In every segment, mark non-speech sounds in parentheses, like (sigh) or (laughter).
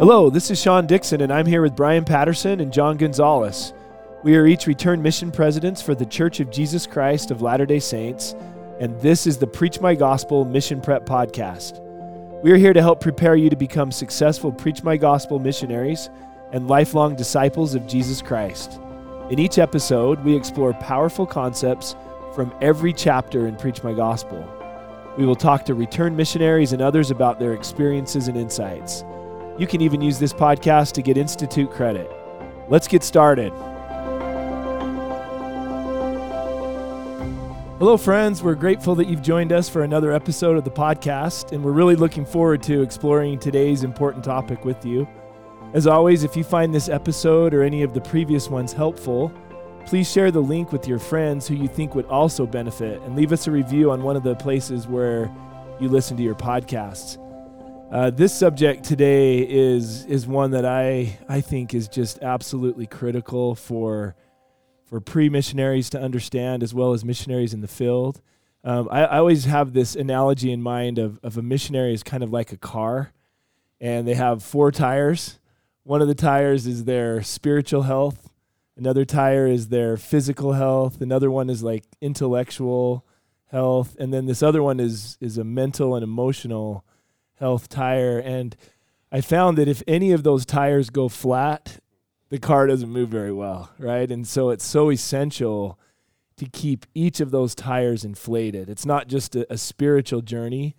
Hello, this is Sean Dixon, and I'm here with Brian Patterson and John Gonzalez. We are each returned mission presidents for the Church of Jesus Christ of Latter day Saints, and this is the Preach My Gospel Mission Prep Podcast. We are here to help prepare you to become successful Preach My Gospel missionaries and lifelong disciples of Jesus Christ. In each episode, we explore powerful concepts from every chapter in Preach My Gospel. We will talk to returned missionaries and others about their experiences and insights. You can even use this podcast to get Institute credit. Let's get started. Hello, friends. We're grateful that you've joined us for another episode of the podcast, and we're really looking forward to exploring today's important topic with you. As always, if you find this episode or any of the previous ones helpful, please share the link with your friends who you think would also benefit and leave us a review on one of the places where you listen to your podcasts. Uh, this subject today is is one that I I think is just absolutely critical for for pre missionaries to understand as well as missionaries in the field. Um, I, I, always have this analogy in mind of, of a missionary is kind of like a car, and they have four tires. One of the tires is their spiritual health. Another tire is their physical health. Another one is like intellectual health, and then this other one is is a mental and emotional health tire. And I found that if any of those tires go flat, the car doesn't move very well, right? And so it's so essential to keep each of those tires inflated. It's not just a, a spiritual journey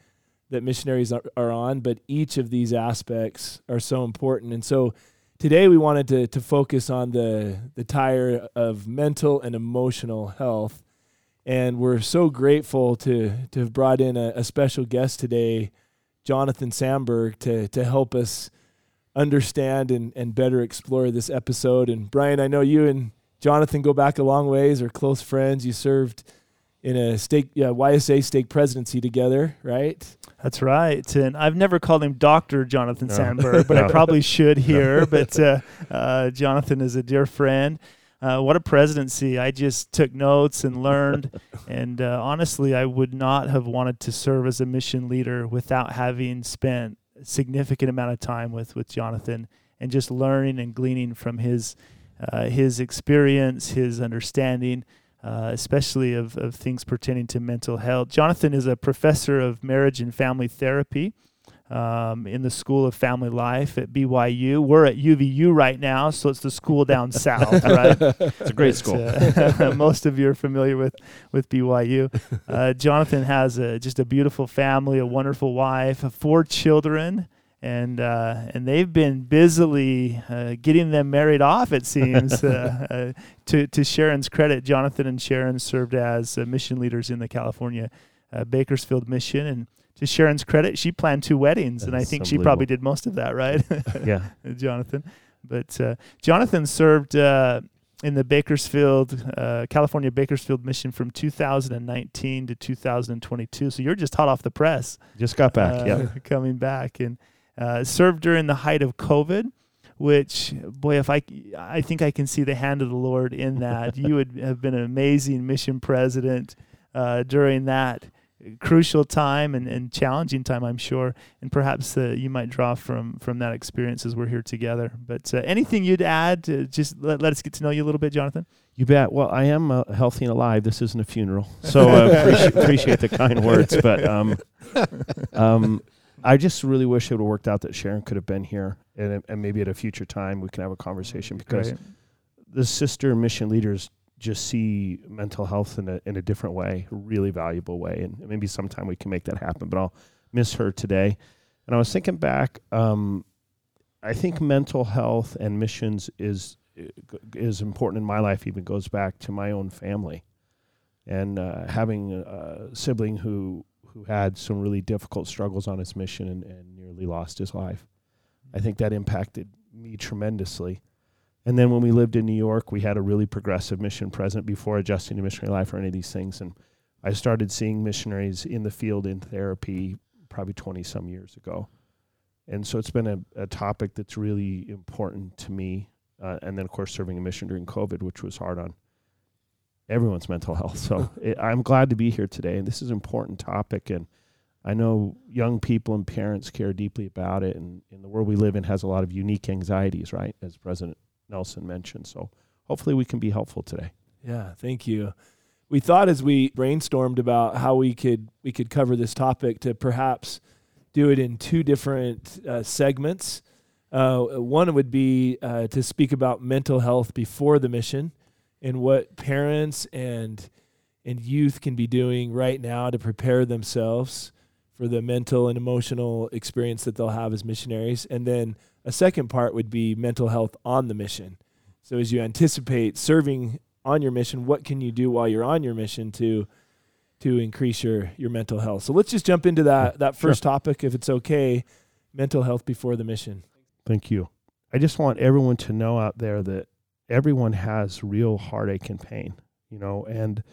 that missionaries are, are, on, but each of these aspects are so important. And so today we wanted to, to focus on the, the tire of mental and emotional health. And we're so grateful to, to have brought in a, a special guest today Jonathan Sandberg to to help us understand and, and better explore this episode. And Brian, I know you and Jonathan go back a long ways, are close friends. You served in a stake yeah, YSA stake presidency together, right? That's right. And I've never called him Dr. Jonathan no. Sandberg, (laughs) but no. I probably should here. No. but uh, uh, Jonathan is a dear friend uh, what a presidency. I just took notes and learned. (laughs) and uh, honestly, I would not have wanted to serve as a mission leader without having spent a significant amount of time with, with Jonathan and just learning and gleaning from his, uh, his experience, his understanding. Uh, especially of, of things pertaining to mental health. Jonathan is a professor of marriage and family therapy um, in the School of Family Life at BYU. We're at UVU right now, so it's the school down (laughs) south, right? It's a great school. Uh, (laughs) most of you are familiar with with BYU. (laughs) Uh, Jonathan has a, just a beautiful family, a wonderful wife, four children. And uh, and they've been busily uh, getting them married off. It seems. Uh, uh, to to Sharon's credit, Jonathan and Sharon served as mission leaders in the California Bakersfield mission, and to Sharon's credit, she planned two weddings, and I think she probably did most of that, right? (laughs) yeah, Jonathan. But uh, Jonathan served uh, in the Bakersfield, uh, California Bakersfield mission from 2019 to 2022. So you're just hot off the press. Just got back, yeah, (laughs) coming back, and uh, served during the height of COVID. Which boy, if I I think I can see the hand of the Lord in that. (laughs) you would have been an amazing mission president uh, during that crucial time and, and challenging time, I'm sure, and perhaps uh, you might draw from from that experience as we're here together. But uh, anything you'd add? To just let, let us get to know you a little bit, Jonathan. You bet. Well, I am uh, healthy and alive. This isn't a funeral, (laughs) so I uh, appreciate, appreciate, the kind words. But um, um, I just really wish it would have worked out that Sharon could have been here, and, and maybe at a future time we can have a conversation because the sister mission leaders just see mental health in a in a different way, a really valuable way, and maybe sometime we can make that happen. But I'll miss her today. And I was thinking back. Um, I think mental health and missions is is important in my life. Even goes back to my own family, and uh, having a sibling who who had some really difficult struggles on his mission and, and nearly lost his life. I think that impacted me tremendously. And then when we lived in New York, we had a really progressive mission present before adjusting to missionary life or any of these things. And I started seeing missionaries in the field in therapy probably 20 some years ago. And so it's been a, a topic that's really important to me. Uh, and then, of course, serving a mission during COVID, which was hard on everyone's mental health. So (laughs) it, I'm glad to be here today. And this is an important topic. And I know young people and parents care deeply about it, and in the world we live in has a lot of unique anxieties, right? As President Nelson mentioned. So hopefully we can be helpful today. Yeah, thank you. We thought as we brainstormed about how we could we could cover this topic to perhaps do it in two different uh, segments. Uh, one would be uh, to speak about mental health before the mission and what parents and and youth can be doing right now to prepare themselves for the mental and emotional experience that they'll have as missionaries. And then a second part would be mental health on the mission. So as you anticipate serving on your mission, what can you do while you're on your mission to to increase your your mental health? So let's just jump into that that first sure. topic if it's okay, mental health before the mission. Thank you. I just want everyone to know out there that everyone has real heartache and pain, you know, and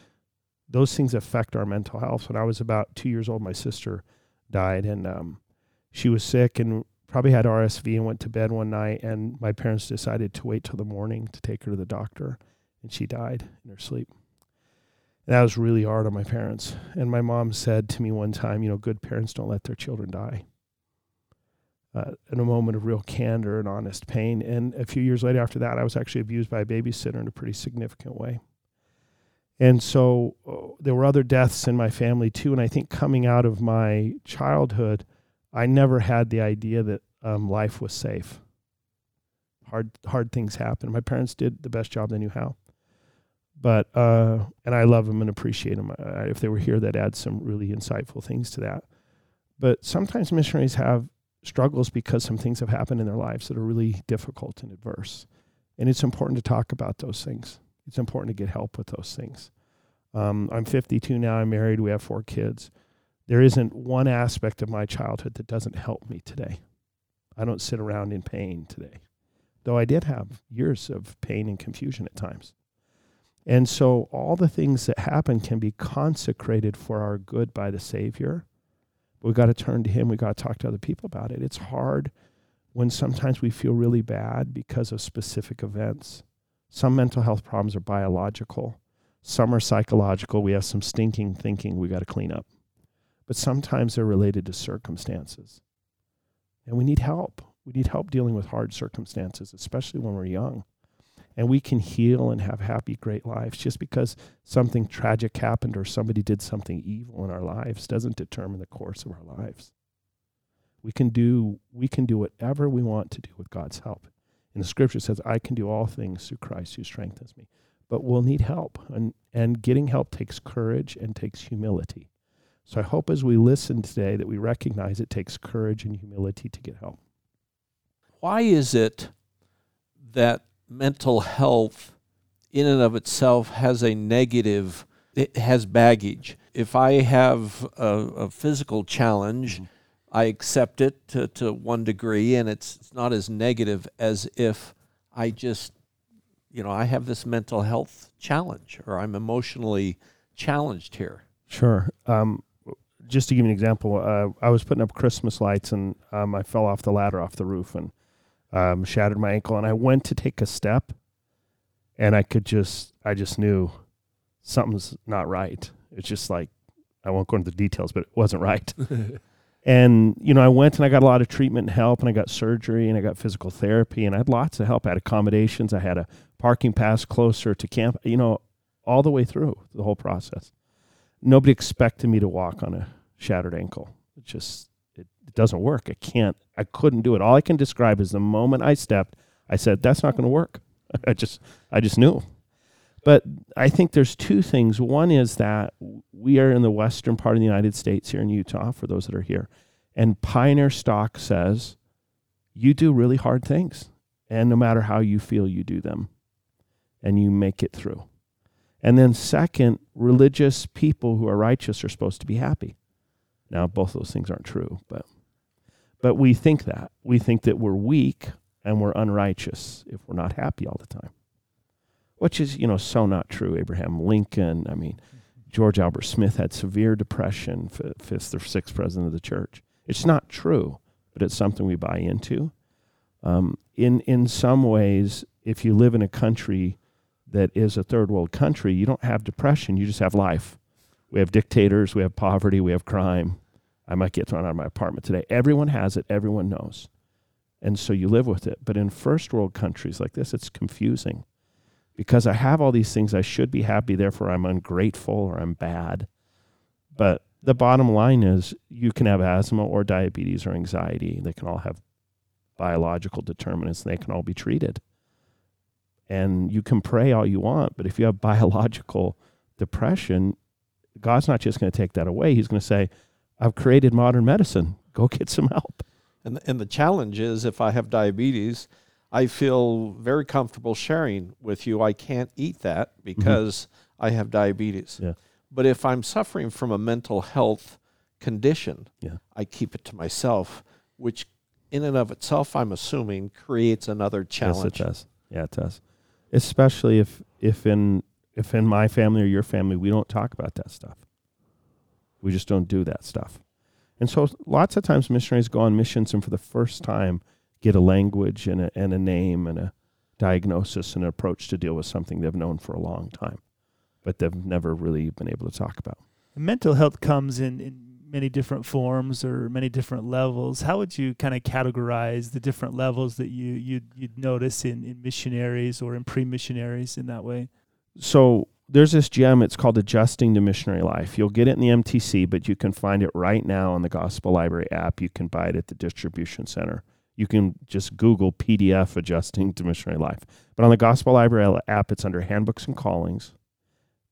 those things affect our mental health. When I was about two years old, my sister died, and um, she was sick and probably had RSV and went to bed one night. And my parents decided to wait till the morning to take her to the doctor, and she died in her sleep. And that was really hard on my parents. And my mom said to me one time, you know, good parents don't let their children die. Uh, in a moment of real candor and honest pain. And a few years later, after that, I was actually abused by a babysitter in a pretty significant way. And so uh, there were other deaths in my family too. And I think coming out of my childhood, I never had the idea that um, life was safe. Hard, hard things happen. My parents did the best job they knew how. But, uh, and I love them and appreciate them. If they were here, that adds some really insightful things to that. But sometimes missionaries have struggles because some things have happened in their lives that are really difficult and adverse. And it's important to talk about those things it's important to get help with those things. Um, I'm 52 now. I'm married. We have four kids. There isn't one aspect of my childhood that doesn't help me today. I don't sit around in pain today, though I did have years of pain and confusion at times. And so all the things that happen can be consecrated for our good by the Savior. We've got to turn to Him. We've got to talk to other people about it. It's hard when sometimes we feel really bad because of specific events. Some mental health problems are biological, some are psychological. We have some stinking thinking we got to clean up. But sometimes they're related to circumstances. And we need help. We need help dealing with hard circumstances, especially when we're young. And we can heal and have happy, great lives. Just because something tragic happened or somebody did something evil in our lives doesn't determine the course of our lives. We can do we can do whatever we want to do with God's help. And the scripture says, I can do all things through Christ who strengthens me. But we'll need help. And, and getting help takes courage and takes humility. So I hope as we listen today that we recognize it takes courage and humility to get help. Why is it that mental health in and of itself has a negative, it has baggage? If I have a, a physical challenge, mm-hmm I accept it to, to one degree, and it's, it's not as negative as if I just, you know, I have this mental health challenge or I'm emotionally challenged here. Sure. Um, just to give you an example, uh, I was putting up Christmas lights and um, I fell off the ladder off the roof and um, shattered my ankle. And I went to take a step, and I could just, I just knew something's not right. It's just like I won't go into the details, but it wasn't right. (laughs) And, you know, I went and I got a lot of treatment and help and I got surgery and I got physical therapy and I had lots of help. I had accommodations. I had a parking pass closer to camp, you know, all the way through the whole process. Nobody expected me to walk on a shattered ankle. It just, it, it doesn't work. I can't, I couldn't do it. All I can describe is the moment I stepped, I said, that's not going to work. (laughs) I just, I just knew. But I think there's two things. One is that we are in the western part of the United States here in Utah, for those that are here. And Pioneer Stock says you do really hard things. And no matter how you feel, you do them. And you make it through. And then, second, religious people who are righteous are supposed to be happy. Now, both those things aren't true, but but we think that. We think that we're weak and we're unrighteous if we're not happy all the time which is, you know, so not true. Abraham Lincoln, I mean, George Albert Smith had severe depression, fifth or sixth president of the church. It's not true, but it's something we buy into. Um, in, in some ways, if you live in a country that is a third world country, you don't have depression, you just have life. We have dictators, we have poverty, we have crime. I might get thrown out of my apartment today. Everyone has it, everyone knows. And so you live with it. But in first world countries like this, it's confusing because I have all these things. I should be happy, therefore I'm ungrateful or I'm bad. But the bottom line is you can have asthma or diabetes or anxiety. They can all have biological determinants and they can all be treated. And you can pray all you want, but if you have (laughs) biological depression, God's not just going to take that away. He's going to say, I've created modern medicine. Go get some help. And the, and the challenge is if I have diabetes, I feel very comfortable sharing with you. I can't eat that because mm-hmm. I have diabetes. Yeah. But if I'm suffering from a mental health condition, yeah. I keep it to myself, which in and of itself, I'm assuming, creates another challenge. Yes, it does. Yeah, it does. Especially if if in if in my family or your family we don't talk about that stuff. We just don't do that stuff. And so lots of times missionaries go on missions and for the first time get a language and a, and a name and a diagnosis and an approach to deal with something they've known for a long time, but they've never really been able to talk about. Mental health comes in, in many different forms or many different levels. How would you kind of categorize the different levels that you you'd, you'd notice in, in missionaries or in pre-missionaries in that way? So there's this gem. It's called Adjusting to Missionary Life. You'll get it in the MTC, but you can find it right now on the Gospel Library app. You can buy it at the distribution center. You can just Google PDF Adjusting to Missionary Life. But on the Gospel Library app, it's under Handbooks and Callings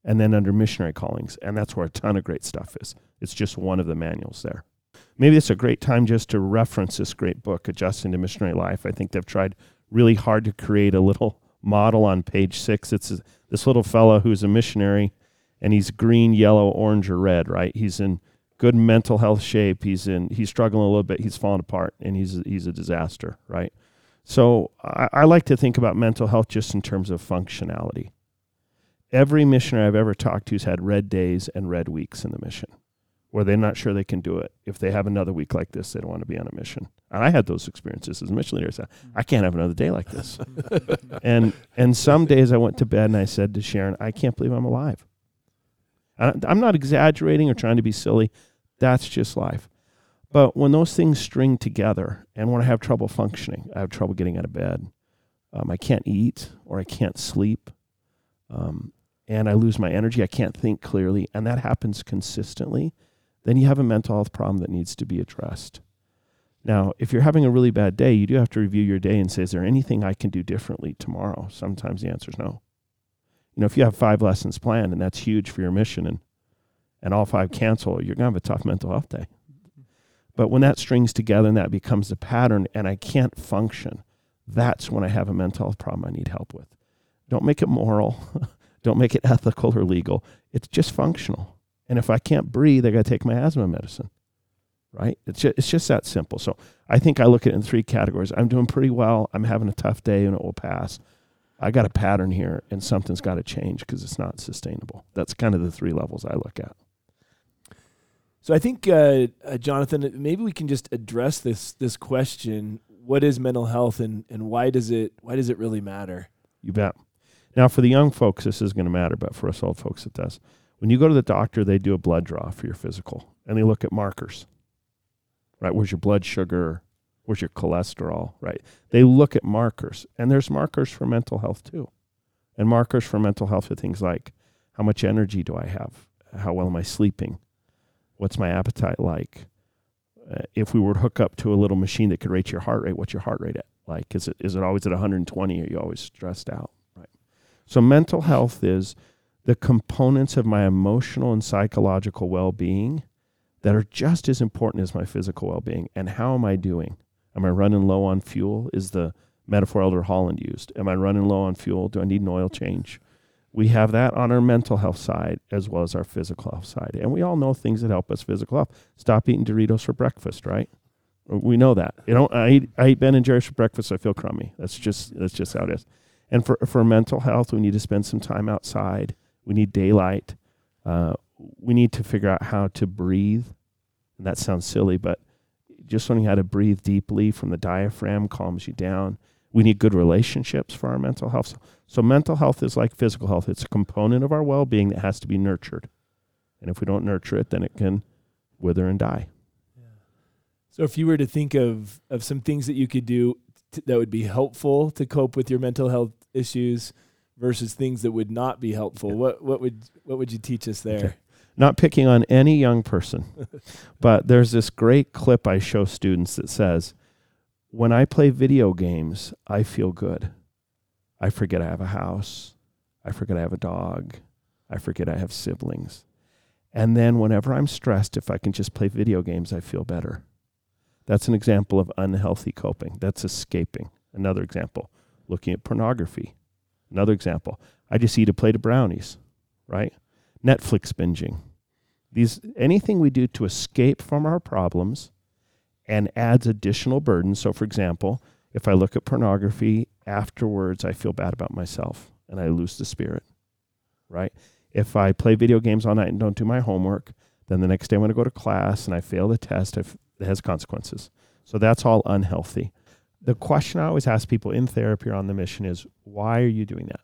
and then under missionary callings. And that's where a ton of great stuff is. It's just one of the manuals there. Maybe it's a great time just to reference this great book, Adjusting to Missionary Life. I think they've tried really hard to create a little model on page six. It's this little fellow who's a missionary and he's green, yellow, orange, or red, right? He's in good mental health shape. He's in he's struggling a little bit. He's falling apart and he's he's a disaster, right? So I, I like to think about mental health just in terms of functionality every missionary I've ever talked to has had red days and red weeks in the mission where they're not sure they can do it. If they have another week like this, they don't want to be on a mission. And I had those experiences as a missionary. I said, I can't have another day like this. (laughs) and and some days I went to bed and I said to Sharon, I can't believe I'm alive. I'm not exaggerating or trying to be silly. That's just life. But when those things string together, and when I have trouble functioning, I have trouble getting out of bed, um, I can't eat or I can't sleep, um, and I lose my energy. I can't think clearly, and that happens consistently. Then you have a mental health problem that needs to be addressed. Now, if you're having a really bad day, you do have to review your day and say, is there anything I can do differently tomorrow? Sometimes the answer is no. You know, if you have five lessons planned and that's huge for your mission and, and all five cancel, you're going to have a tough mental health day. But when that strings together and that becomes a pattern and I can't function, that's when I have a mental health problem I need help with. Don't make it moral. (laughs) Don't make it ethical or legal. It's just functional. And if I can't breathe, I got to take my asthma medicine. Right? It's just, it's just that simple. So I think I look at it in three categories. I'm doing pretty well. I'm having a tough day and it will pass. I got a pattern here and something's got to change because it's not sustainable. That's kind of the three levels I look at. So I think, uh, uh, Jonathan, maybe we can just address this this question: What is mental health, and, and why does it why does it really matter? You bet. Now, for the young folks, this is going to matter, but for us old folks, it does. When you go to the doctor, they do a blood draw for your physical, and they look at markers. Right? Where's your blood sugar? Where's your cholesterol? Right? They look at markers, and there's markers for mental health too, and markers for mental health are things like how much energy do I have? How well am I sleeping? What's my appetite like? Uh, if we were to hook up to a little machine that could rate your heart rate, what's your heart rate at? Like, is it is it always at 120? Are you always stressed out? Right. So, mental health is the components of my emotional and psychological well being that are just as important as my physical well being. And how am I doing? Am I running low on fuel? Is the metaphor Elder Holland used? Am I running low on fuel? Do I need an oil change? We have that on our mental health side as well as our physical health side. And we all know things that help us physical health. Stop eating Doritos for breakfast, right? We know that. You know, I eat, I eat Ben and Jerry's for breakfast. I feel crummy. That's just that's just how it is. And for, for mental health, we need to spend some time outside. We need daylight. Uh, we need to figure out how to breathe. And that sounds silly, but just learning how to breathe deeply from the diaphragm calms you down. We need good relationships for our mental health. So, so mental health is like physical health. It's a component of our well-being that has to be nurtured. And if we don't nurture it, then it can wither and die. So if you were to think of of some things that you could do t- that would be helpful to cope with your mental health issues versus things that would not be helpful, Yeah. what what would what would you teach us there? Okay. Not picking on any young person, (laughs) but there's this great clip I show students that says, When I play video games, I feel good. I forget I have a house. I forget I have a dog. I forget I have siblings. And then whenever I'm stressed, if I can just play video games, I feel better. That's an example of unhealthy coping. That's escaping. Another example, looking at pornography. Another example, I just eat a plate of brownies, right? Netflix binging. These anything we do to escape from our problems and adds additional burden. So for example, if I look at pornography afterwards I feel bad about myself and I lose the spirit. Right? If I play video games all night and don't do my homework, then the next day when I go to class and I fail the test, it has consequences. So that's all unhealthy. The question I always ask people in therapy or on the mission is why are you doing that?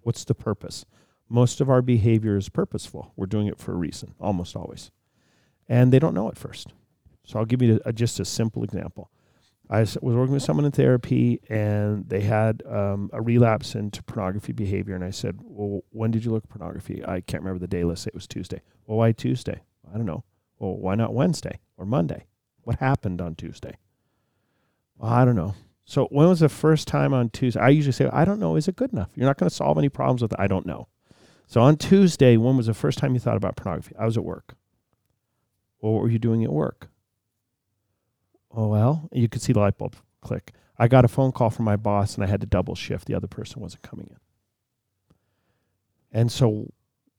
What's the purpose? Most of our behavior is purposeful. We're doing it for a reason, almost always. And they don't know it first. So I'll give you a, just a simple example. I was working with someone in therapy and they had um, a relapse into pornography behavior. And I said, Well, when did you look at pornography? I can't remember the day. Let's say it was Tuesday. Well, why Tuesday? I don't know. Well, why not Wednesday or Monday? What happened on Tuesday? Well, I don't know. So when was the first time on Tuesday? I usually say, I don't know. Is it good enough? You're not going to solve any problems with it. I don't know. So on Tuesday, when was the first time you thought about pornography? I was at work. Well, what were you doing at work? Oh, well, you could see the light bulb click. I got a phone call from my boss and I had to double shift. The other person wasn't coming in. And so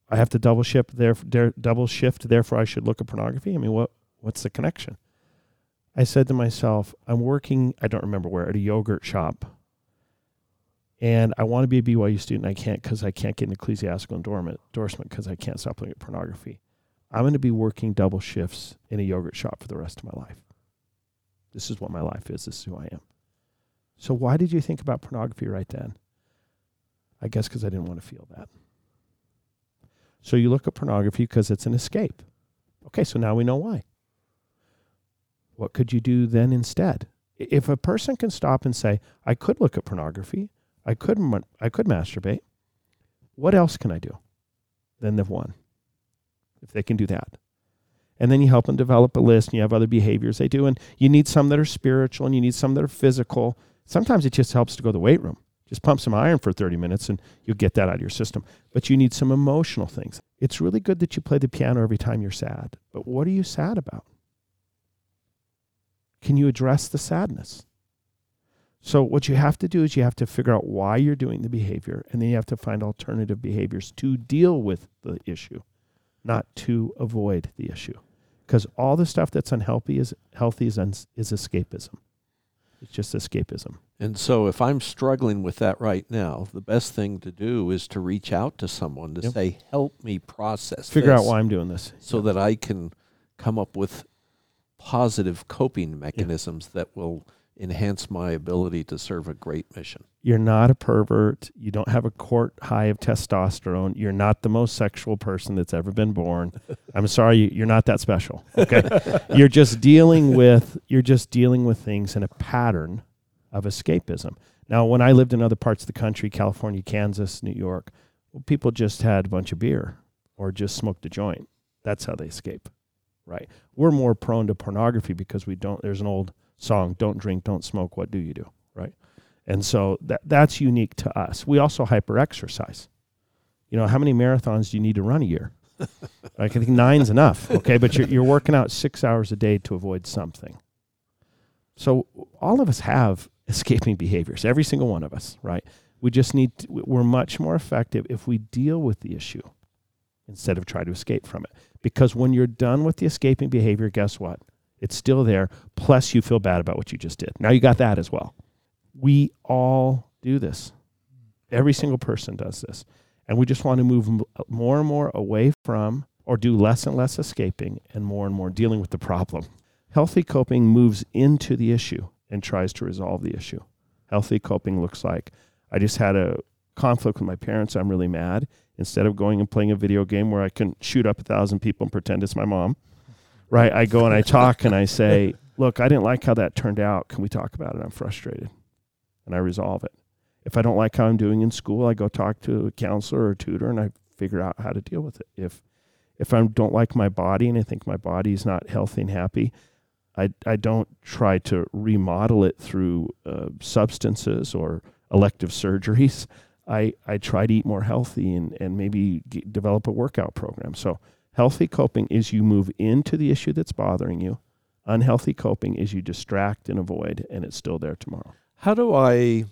I have to double shift there, there double shift, therefore I should look at pornography. I mean, what what's the connection? I said to myself, I'm working, I don't remember where, at a yogurt shop and I want to be a BYU student. I can't because I can't get an ecclesiastical endorsement because I can't stop looking at pornography. I'm going to be working double shifts in a yogurt shop for the rest of my life. This is what my life is. This is who I am. So why did you think about pornography right then? I guess because I didn't want to feel that. So you look at pornography because it's an escape. Okay, so now we know why. What could you do then instead? If a person can stop and say, I could look at pornography, I could I could masturbate. What else can I do? Then they've won. If they can do that. And then you help them develop a list and you have other behaviors they do. And you need some that are spiritual and you need some that are physical. Sometimes it just helps to go to the weight room. Just pump some iron for 30 minutes and you'll get that out of your system. But you need some emotional things. It's really good that you play the piano every time you're sad. But what are you sad about? Can you address the sadness? So what you have to do is you have to figure out why you're doing the behavior and then you have to find alternative behaviors to deal with the issue, not to avoid the issue. Because all the stuff that's unhealthy is healthy is, un, is escapism. It's just escapism. And so if I'm struggling with that right now, the best thing to do is to reach out to someone to Yep. say, help me process Figure out why I'm doing this. so that I can come up with positive coping mechanisms that will enhance my ability to serve a great mission. You're not a pervert. You don't have a court high of testosterone. You're not the most sexual person that's ever been born. (laughs) I'm sorry, you- you're not that special. Okay, (laughs) you're just dealing with you're just dealing with things in a pattern of escapism. Now, when I lived in other parts of the country, California, Kansas, New York, well, people just had a bunch of beer or just smoked a joint. That's how they escape, right? We're more prone to pornography because we don't. There's an old song, "Don't drink, don't smoke. What do you do?" Right? And so that that's unique to us. We also hyper exercise. You know, how many marathons do you need to run a year? (laughs) like I think nine's enough. Okay, but you're you're working out six hours a day to avoid something. So all of us have (laughs) escaping behaviors. Every single one of us, right? We just need. To, we're much more effective if we deal with the issue instead of try to escape from it. Because when you're done with the escaping behavior, guess what? It's still there. Plus, you feel bad about what you just did. Now you got that as well. We all do this. Every single person does this. And we just want to move more and more away from or do less and less escaping and more and more dealing with the problem. Healthy coping moves into the issue and tries to resolve the issue. Healthy coping looks like I just had a conflict with my parents. I'm really mad. Instead of going and playing a video game where I can shoot up a thousand people and pretend it's my mom, right? I go and I talk and I say, (laughs) look, I didn't like how that turned out. Can we talk about it? I'm frustrated. And I resolve it. If I don't like how I'm doing in school, I go talk to a counselor or a tutor and I figure out how to deal with it. If if I don't like my body and I think my body is not healthy and happy, I, I don't try to remodel it through uh, substances or elective surgeries. (laughs) I, I try to eat more healthy and, and maybe get, develop a workout program. So, healthy coping is you move into the issue that's bothering you. Unhealthy coping is you distract and avoid, and it's still there tomorrow. How do I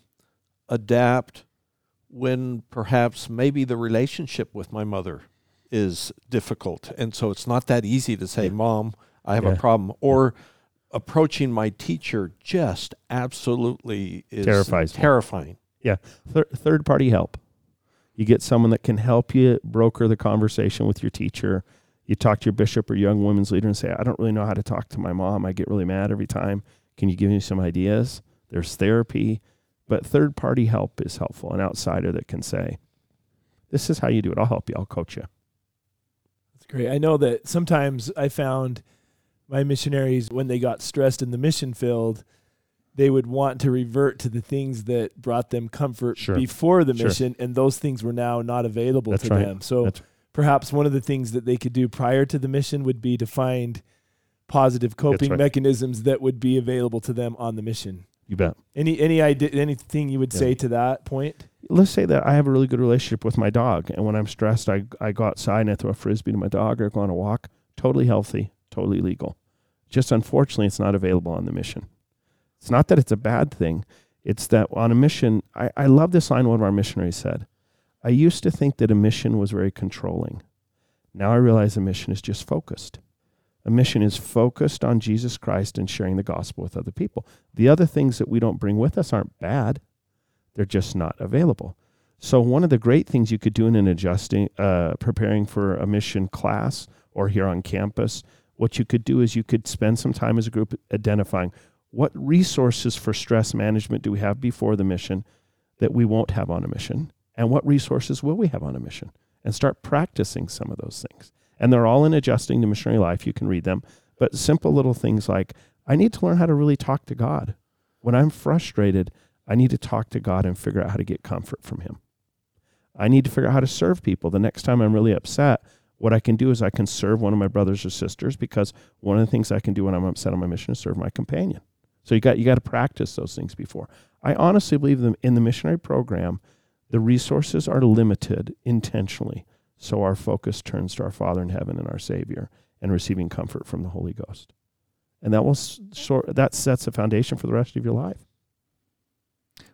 adapt when perhaps maybe the relationship with my mother is difficult? And so it's not that easy to say, Mom, I have Yeah. a problem. Or approaching my teacher just absolutely is Terrifies me. terrifying. Thir- third party help. You get someone that can help you broker the conversation with your teacher. You talk to your bishop or young women's leader and say, I don't really know how to talk to my mom. I get really mad every time. Can you give me some ideas? There's therapy, but third party help is helpful. An outsider that can say, This is how you do it. I'll help you. I'll coach you. That's great. I know that sometimes I found my missionaries when they got stressed in the mission field, they would want to revert to the things that brought them comfort Sure. before the Sure. mission, and those things were now not available That's to right. them. So That's- perhaps one of the things that they could do prior to the mission would be to find positive coping right. mechanisms that would be available to them on the mission. You bet. Any any idea anything you would Yeah. say to that point? let's say that I have a really good relationship with my dog, and when I'm stressed, I I go outside and I throw a frisbee to my dog or go on a walk. Totally healthy, totally legal. Just unfortunately, it's not available on the mission. It's not that it's a bad thing. It's that on a mission, I, I love this line one of our missionaries said. I used to think that a mission was very controlling. Now I realize a mission is just focused. A mission is focused on Jesus Christ and sharing the gospel with other people. The other things that we don't bring with us aren't bad they're just not available. So one of the great things you could do in an adjusting, uh, preparing for a mission class or here on campus, what you could do is you could spend some time as a group identifying what resources for stress management do we have before the mission that we won't have on a mission, and what resources will we have on a mission, and start practicing some of those things. And they're all in adjusting to missionary life. You can read them, but simple little things like I need to learn how to really talk to God. When I'm frustrated, I need to talk to God and figure out how to get comfort from Him. I need to figure out how to serve people. The next time I'm really upset, what I can do is I can serve one of my brothers or sisters because one of the things I can do when I'm upset on my mission is serve my companion. So you got you got to practice those things before. I honestly believe them in the missionary program, the resources are limited intentionally, so our focus turns to our Father in heaven and our Savior and receiving comfort from the Holy Ghost, and that will sort that sets a foundation for the rest of your life.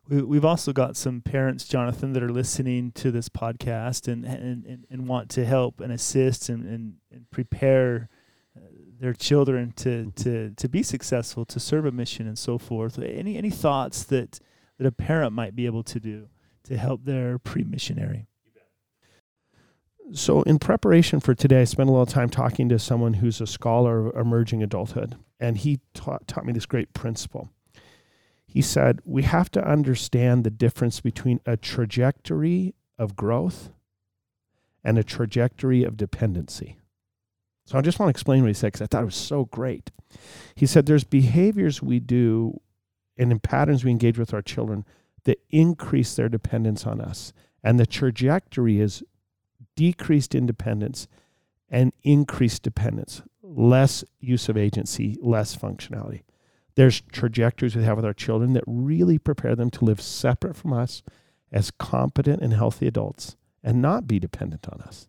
We, we've also got some parents, Jonathan, that are listening to this podcast and and, and, want to help and assist and, and, and prepare uh, their children to, to, to be successful, to serve a mission and so forth. Any any thoughts that, that a parent might be able to do to help their pre-missionary? So, in preparation for today, I spent a little time talking to someone who's a scholar of emerging adulthood, and he taught, taught me this great principle. He said, We have to understand the difference between a trajectory of growth and a trajectory of dependency. So, I just want to explain what he said because I thought it was so great. He said, There's behaviors we do and in patterns we engage with our children that increase their dependence on us. And the trajectory is decreased independence and increased dependence, less use of agency, less functionality. There's trajectories we have with our children that really prepare them to live separate from us as competent and healthy adults and not be dependent on us.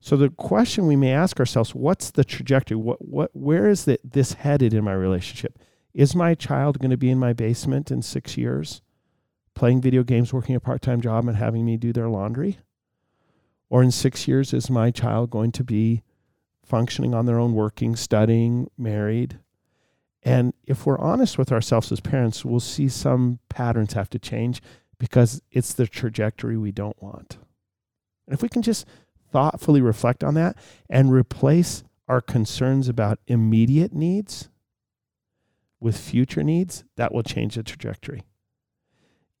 So the question we may ask ourselves, what's the trajectory? What what where is the, this headed in my relationship? Is my child going to be in my basement in 6 years playing video games, working a part-time job and having me do their laundry? Or in six years, is my child going to be functioning on their own, working, studying, married? And if we're honest with ourselves as parents, we'll see some patterns have to change because it's the trajectory we don't want. And if we can just thoughtfully reflect on that and replace our concerns about immediate needs with future needs, that will change the trajectory.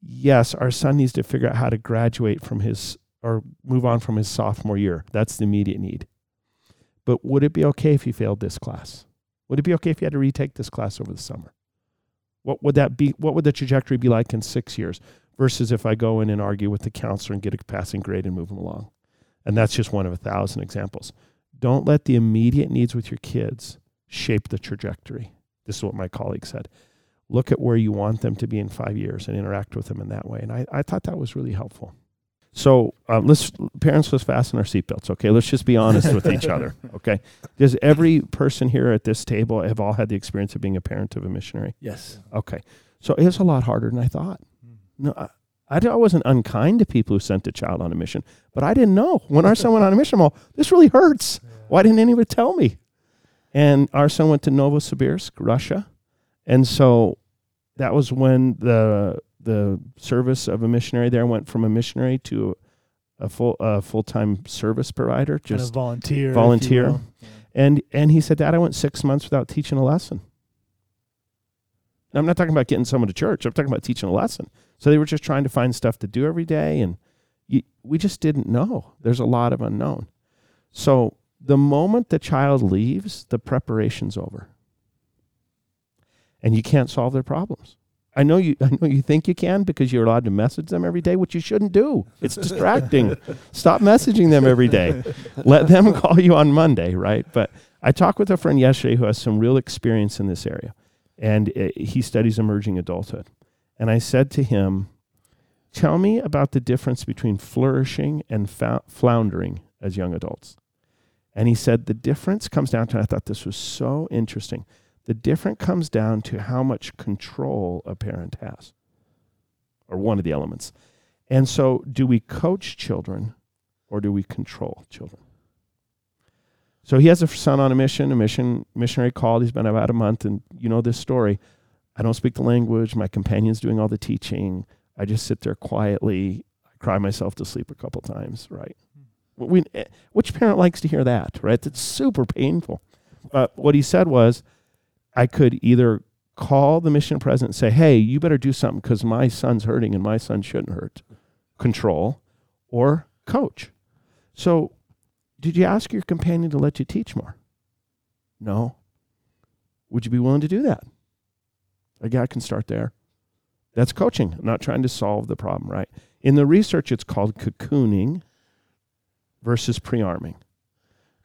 Yes, our son needs to figure out how to graduate from his or move on from his sophomore year. That's the immediate need. But would it be okay if he failed this class? Would it be okay if he had to retake this class over the summer? What would that be? What would the trajectory be like in six years versus if I go in and argue with the counselor and get a passing grade and move him along? And that's just one of a thousand examples. Don't let the immediate needs with your kids shape the trajectory. This is what my colleague said. Look at where you want them to be in five years and interact with them in that way. And I, I thought that was really helpful. So um, let's parents let's fasten our seatbelts. Okay, let's just be honest with each other. (laughs) Okay, does every person here at this table have all had the experience of being a parent of a missionary? Yes. Okay, so it's a lot harder than I thought. No, I, I wasn't unkind to people who sent a child on a mission, but I didn't know when our son went on a mission. Well, this really hurts. Why didn't anybody tell me? And our son went to Novosibirsk, Russia, and so that was when the the service of a missionary there went from a missionary to a full a full time service provider, Kind of just volunteer. volunteer. and and he said, Dad, I went six months without teaching a lesson. Now, I'm not talking about getting someone to church. I'm talking about teaching a lesson. So they were just trying to find stuff to do every day, and you, we just didn't know. There's a lot of unknown. So the moment the child leaves, the preparation's over, and you can't solve their problems. I know you. I know you think you can because you're allowed to message them every day, which you shouldn't do. It's distracting. Stop messaging them every day. Let them (laughs) call you on Monday, right? But I talked with a friend yesterday who has some real experience in this area, and uh, he studies emerging adulthood. And I said to him, "Tell me about the difference between flourishing and fou- floundering as young adults." And he said the difference comes down to. I thought this was so interesting. The difference comes down to how much control a parent has, or one of the elements. And so, do we coach children, or do we control children? So he has a son on a mission. A mission missionary called. He's been about a month, and you know this story. I don't speak the language. My companion's doing all the teaching. I just sit there quietly. I cry myself to sleep a couple times. Right? We, eh, which parent likes to hear that? Right? That's super painful. But what he said was, I could either call the mission president and say, "Hey, you better do something because my son's hurting and my son shouldn't hurt." Control, or coach. So did you ask your companion to let you teach more? No. Would you be willing to do that? A guy can start there. That's coaching. I'm not trying to solve the problem, right? In the research, it's called cocooning versus pre arming.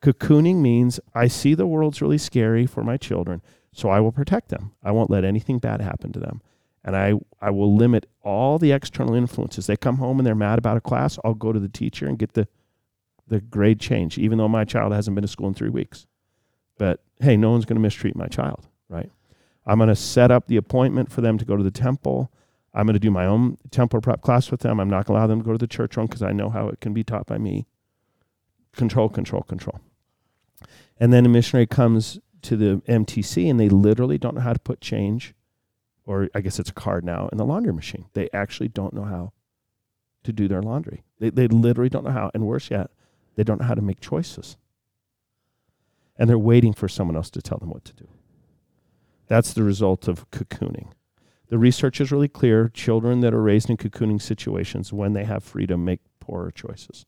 Cocooning means I see the world's really scary for my children, so I will protect them. I won't let anything bad happen to them. And I, I will limit all the external influences. They come home and they're mad about a class, I'll go to the teacher and get the the grade change, even though my child hasn't been to school in three weeks. But hey, no one's going to mistreat my child, right? I'm going to set up the appointment for them to go to the temple. I'm going to do my own temple prep class with them. I'm not going to allow them to go to the church one because I know how it can be taught by me. Control, control, control. And then a missionary comes to the MTC and they literally don't know how to put change, or I guess it's a card now, in the laundry machine. They actually don't know how to do their laundry. They, they literally don't know how. And worse yet, they don't know how to make choices. And they're waiting for someone else to tell them what to do. That's the result of cocooning. The research is really clear. Children that are raised in cocooning situations, when they have freedom, make poorer choices.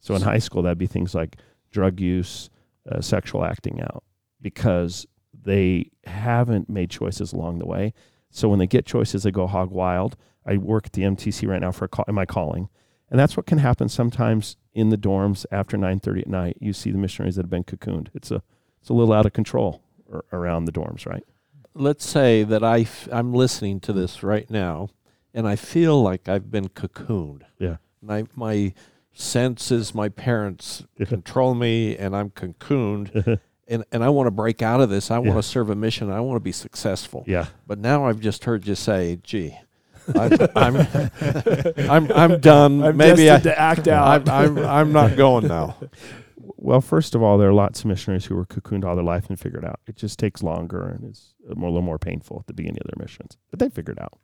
So in high school, that'd be things like drug use, uh, sexual acting out, because they haven't made choices along the way. So when they get choices, they go hog wild. I work at the MTC right now for a call, my calling, and that's what can happen sometimes in the dorms after 9:30 at night. You see the missionaries that have been cocooned. It's a it's a little out of control ar- around the dorms, right? Let's say that I f- I'm listening to this right now, and I feel like I've been cocooned. Yeah. My my sense is my parents Yeah. (laughs) control me, and I'm cocooned, (laughs) and and I want to break out of this. I Yeah. want to serve a mission. I want to be successful. yeah. But now I've just heard you say, "Gee, I'm (laughs) I'm, I'm, I'm done. I'm Maybe I, to act out. I'm, I'm I'm not going now." (laughs) Well, first of all, there are lots of missionaries who were cocooned all their life and figured out. It just takes longer and is a more, a little more painful at the beginning of their missions, but they figured out.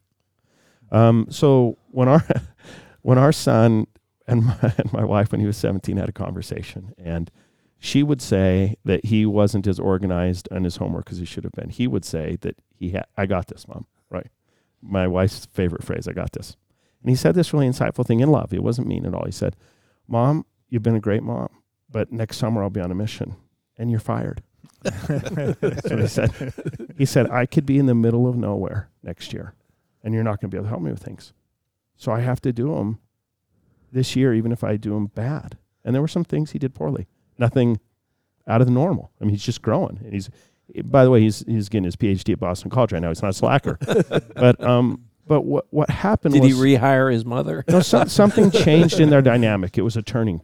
Um, so when our (laughs) when our son and my, and my wife, when he was seventeen, had a conversation, and she would say that he wasn't as organized on his homework as he should have been. He would say that he had, "I got this, mom." Right? My wife's favorite phrase, "I got this." And he said this really insightful thing in love. It wasn't mean at all. He said, "Mom, you've been a great mom." but next summer I'll be on a mission and you're fired. (laughs) That's what he said. He said, I could be in the middle of nowhere next year, and you're not going to be able to help me with things. So I have to do them this year, even if I do them bad. And there were some things he did poorly. Nothing out of the normal. I mean, he's just growing. And he's, by the way, he's he's getting his PhD at Boston College right now. He's not a slacker. (laughs) but um, but what what happened Did was he rehire his mother? no, some, (laughs) something changed in their dynamic. It was a turning.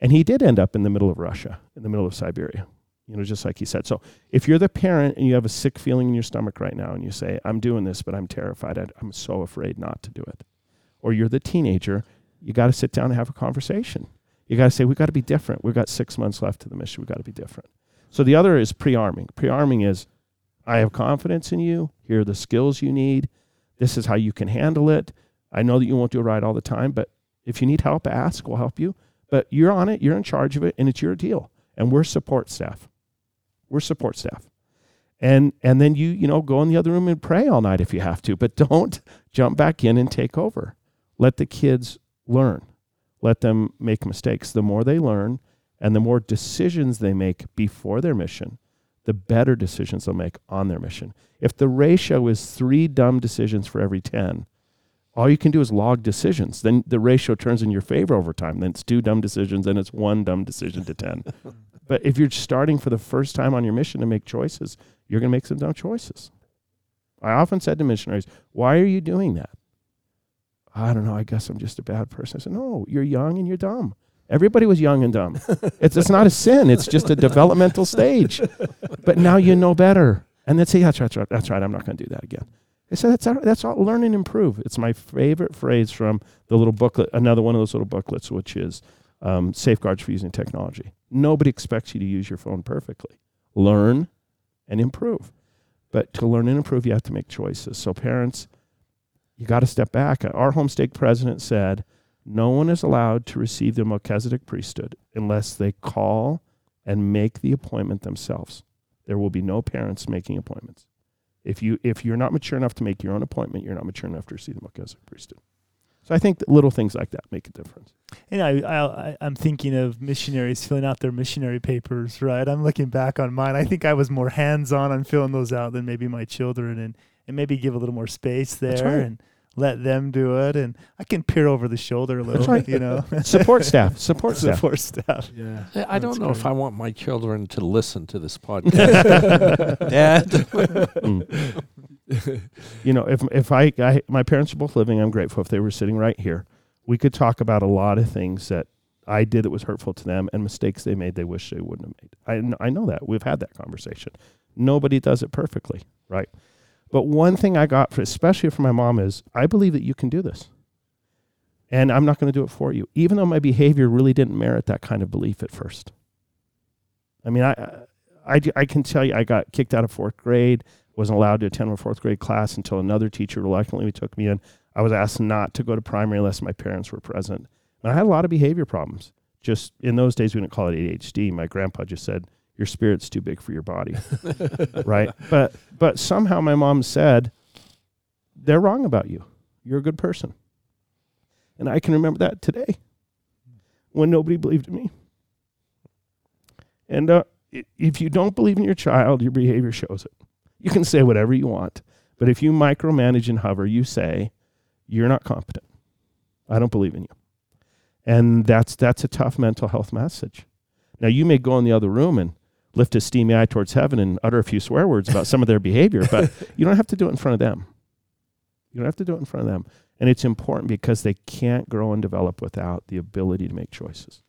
And he did end up in the middle of Russia, in the middle of Siberia, you know, just like he said. So if you're the parent and you have a sick feeling in your stomach right now and you say, I'm doing this, but I'm terrified, I, I'm so afraid not to do it. Or you're the teenager, you got to sit down and have a conversation. You got to say, we've got to be different. We've got six months left to the mission. We've got to be different. So the other is pre arming. Pre arming is, I have confidence in you. Here are the skills you need. This is how you can handle it. I know that you won't do it right all the time, but if you need help, ask. We'll help you. But you're on it. You're in charge of it, and it's your deal. And we're support staff. We're support staff. And and then you you know go in the other room and pray all night if you have to, but (laughs) don't jump back in and take over. Let the kids learn. Let them make mistakes. The more they learn, and the more decisions they make before their mission, the better decisions they'll make on their mission. If the ratio is three dumb decisions for every 10, all you can do is log decisions. Then the ratio turns in your favor over time. Then it's two dumb decisions, then it's one dumb decision to 10. (laughs) but if you're starting for the first time on your mission to make choices, you're going to make some dumb choices. I often said to missionaries, Why are you doing that? I don't know. I guess I'm just a bad person. I said, No, you're young and you're dumb. Everybody was young and dumb. (laughs) it's, it's not a sin, it's just a developmental stage. But now you know better. And then say, That's right, that's right, that's right. I'm not going to do that again. I said, that's all, that's all. Learn and improve. It's my favorite phrase from the little booklet, another one of those little booklets, which is um, safeguards for using technology. Nobody expects you to use your phone perfectly. Learn and improve. But to learn and improve, you have to make choices. So, parents, you got to step back. Our home stake president said, no one is allowed to receive the Melchizedek priesthood unless they call and make the appointment themselves. There will be no parents making appointments. If you if you're not mature enough to make your own appointment, you're not mature enough to receive the Melchizedek priesthood. So I think that little things like that make a difference. And I, I, I'm thinking of missionaries filling out their missionary papers, right? I'm looking back on mine. I think I was more hands on on filling those out than maybe my children, and, and maybe give a little more space there right. and let them do it. And I can peer over the shoulder a little, right. you know. (laughs) Support staff, support (laughs) staff. Support staff. Yeah. I don't That's know if. I want my children to listen to this (laughs) podcast. Dad. Mm. you know, if if I, I my parents are both living, I'm grateful. If they were sitting right here, we could talk about a lot of things that I did that was hurtful to them and mistakes they made they wish they wouldn't have made. I I know that we've had that conversation. Nobody does it perfectly, right? But one thing I got, for, especially from my mom, is I believe that you can do this, and I'm not going to do it for you, even though my behavior really didn't merit that kind of belief at first. I mean, I I, I can tell you, I got kicked out of fourth grade wasn't allowed to attend my fourth grade class until another teacher reluctantly took me in. I was asked not to go to primary unless my parents were present. And I had a lot of behavior problems. Just in those days, we didn't call it ADHD. My grandpa just said, Your spirit's too big for your body. (laughs) right? But but somehow my mom said, They're wrong about you. You're a good person. And I can remember that today when nobody believed in me. And uh, if you don't believe in your child, your behavior shows it. You can say whatever you want, but if you micromanage and hover, you say, "You're not competent. I don't believe in you," and that's that's a tough mental health message. Now you may go in the other room and lift a steamy eye towards heaven and utter a few swear words about some of their behavior, but (laughs) you don't have to do it in front of them. You don't have to do it in front of them, and it's important because they can't grow and develop without the ability to make choices.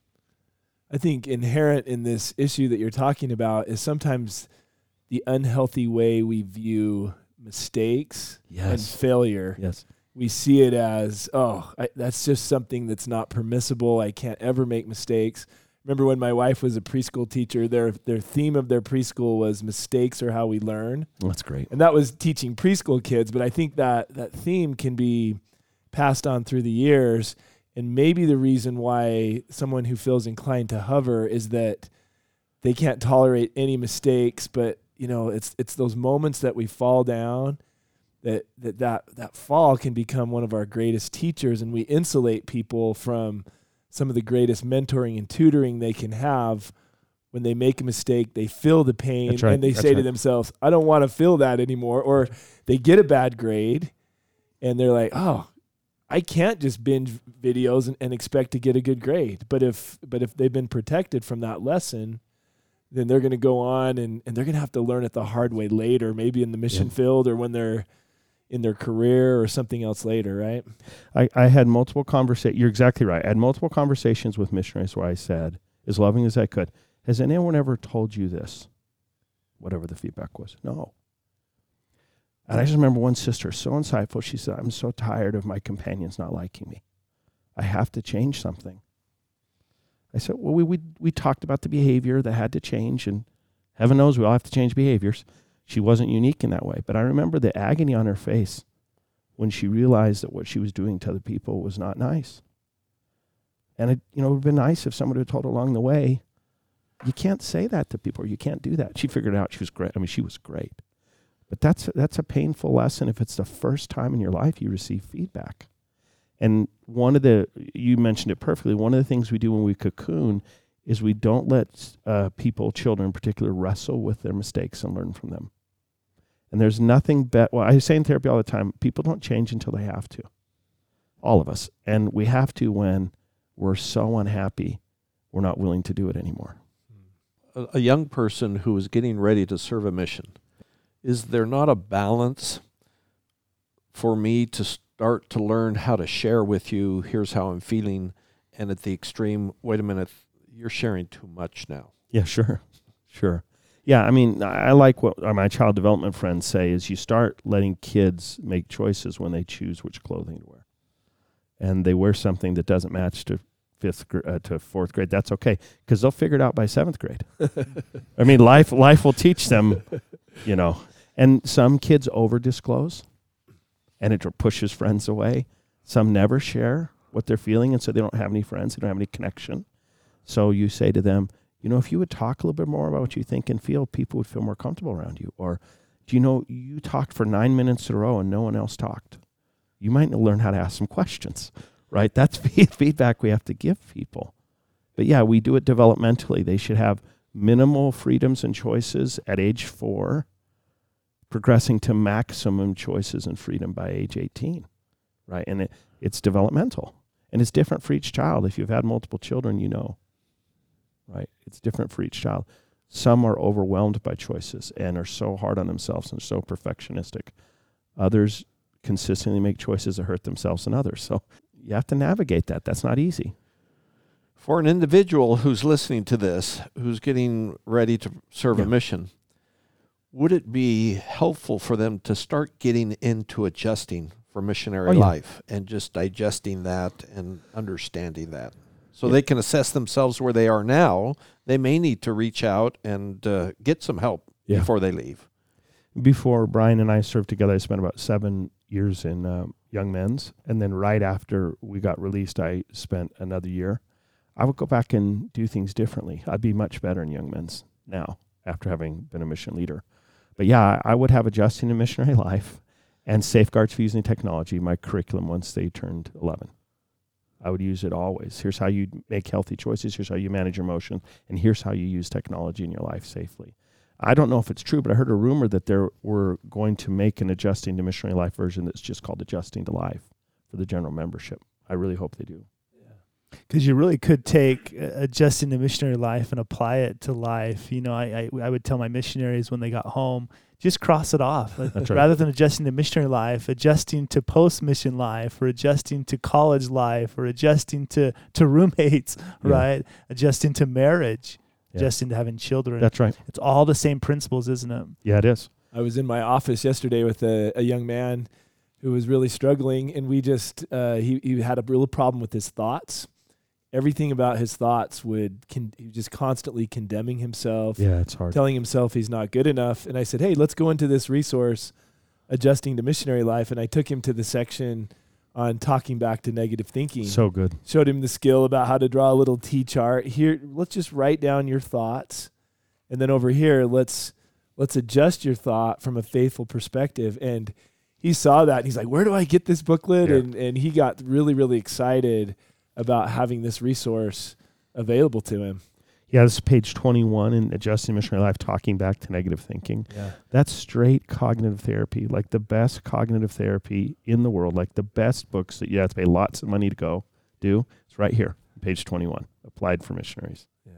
I think inherent in this issue that you're talking about is sometimes the unhealthy way we view mistakes and failure. Yes. We see it as, oh, I, that's just something that's not permissible. I can't ever make mistakes. Remember when my wife was a preschool teacher, their their theme of their preschool was mistakes are how we learn. That's great. And that was teaching preschool kids, but I think that that theme can be passed on through the years. And maybe the reason why someone who feels inclined to hover is that they can't tolerate any mistakes, but you know, it's it's those moments that we fall down that that that, that fall can become one of our greatest teachers and we insulate people from some of the greatest mentoring and tutoring they can have when they make a mistake, they feel the pain right. and they That's say to themselves, I don't want to feel that anymore. Or they get a bad grade and they're like, oh, I can't just binge videos and, and expect to get a good grade. But if but if they've been protected from that lesson, then they're going to go on and, and they're going to have to learn it the hard way later, maybe in the mission Yeah. field or when they're in their career or something else later, right? I, I had multiple conversations. You're exactly right. I had multiple conversations with missionaries where I said, as loving as I could, has anyone ever told you this? Whatever the feedback was. No. And I just remember one sister, so insightful. She said, I'm so tired of my companions not liking me. I have to change something. I said, Well, we, we, we talked about the behavior that had to change, and heaven knows we all have to change behaviors. She wasn't unique in that way. But I remember the agony on her face when she realized that what she was doing to other people was not nice. And it, you know, it would have been nice if somebody had told her along the way, you can't say that to people, or you can't do that. She figured out. She was great. I mean, she was great. But that's that's a painful lesson if it's the first time in your life you receive feedback. And one of the you mentioned it perfectly. One of the things we do when we cocoon is we don't let uh, people, children in particular, wrestle with their mistakes and learn from them. And there's nothing better. Well, I say in therapy all the time, people don't change until they have to. All of us, and we have to when we're so unhappy, we're not willing to do it anymore. a, a young person who is getting ready to serve a mission, is there not a balance for me to start to learn how to share with you? Here's how I'm feeling, and at the extreme, wait a minute, you're sharing too much now. Yeah, sure, sure. Yeah, I mean, I like what my child development friends say is you start letting kids make choices when they choose which clothing to wear, and they wear something that doesn't match to fifth uh, to fourth grade. That's okay because they'll figure it out by seventh grade. (laughs) I mean, life life will teach them, you know. And some kids over disclose, and it pushes friends away. Some never share what they're feeling, and so they don't have any friends. They don't have any connection. So you say to them, you know, if you would talk a little bit more about what you think and feel, people would feel more comfortable around you. Or, do you know, you talked for nine minutes in a row and no one else talked. You might learn how to ask some questions, right? That's (laughs) feedback we have to give people. But yeah, we do it developmentally. They should have minimal freedoms and choices at age four, progressing to maximum choices and freedom by age 18, right? And it, it's developmental. And it's different for each child. If you've had multiple children, you know right? It's different for each child. Some are overwhelmed by choices and are so hard on themselves and so perfectionistic. Others consistently make choices that hurt themselves and others. So you have to navigate that. That's not easy. For an individual who's listening to this, who's getting ready to serve Yeah. a mission, would it be helpful for them to start getting into adjusting for missionary Oh, yeah. life and just digesting that and understanding that? So Yeah. they can assess themselves where they are now. They may need to reach out and uh, get some help Yeah. before they leave. Before Brian and I served together, I spent about seven years in um, Young Men's. And then right after we got released, I spent another year. I would go back and do things differently. I'd be much better in Young Men's now after having been a mission leader. But yeah, I would have adjusting to missionary (laughs) life and safeguards for using technology, my curriculum once they turned 11. I would use it always. Here's how you make healthy choices. Here's how you manage your emotions. And here's how you use technology in your life safely. I don't know if it's true, but I heard a rumor that they were going to make an adjusting to missionary life version that's just called adjusting to life for the general membership. I really hope they do. because you really could take uh, adjusting to missionary life and apply it to life. You know, I, I I would tell my missionaries when they got home, just cross it off. Like, That's right. Rather than adjusting to missionary life, adjusting to post mission life, or adjusting to college life, or adjusting to to roommates, (laughs) Yeah. right? Adjusting to marriage, Yeah. adjusting to having children. That's right. it's all the same principles, isn't it? Yeah, it is. I was in my office yesterday with a, a young man who was really struggling, and we just uh, he he had a real problem with his thoughts. Everything about his thoughts would con- just constantly condemning himself, Yeah, it's hard. telling himself he's not good enough. And I said, "Hey, let's go into this resource, adjusting to missionary life." And I took him to the section on talking back to negative thinking So good. showed him the skill about how to draw a little T chart. Here, let's just write down your thoughts, and then over here, let's let's adjust your thought from a faithful perspective. And he saw that, and he's like, "Where do I get this booklet?" Yeah. And and he got really really excited about having this resource available to him. Yeah, this is page 21 in Adjusting Missionary Life, talking back to negative thinking. Yeah. That's straight cognitive therapy, like the best cognitive therapy in the world, like the best books that you have to pay lots of money to go do. It's right here, page 21, applied for missionaries. Yeah.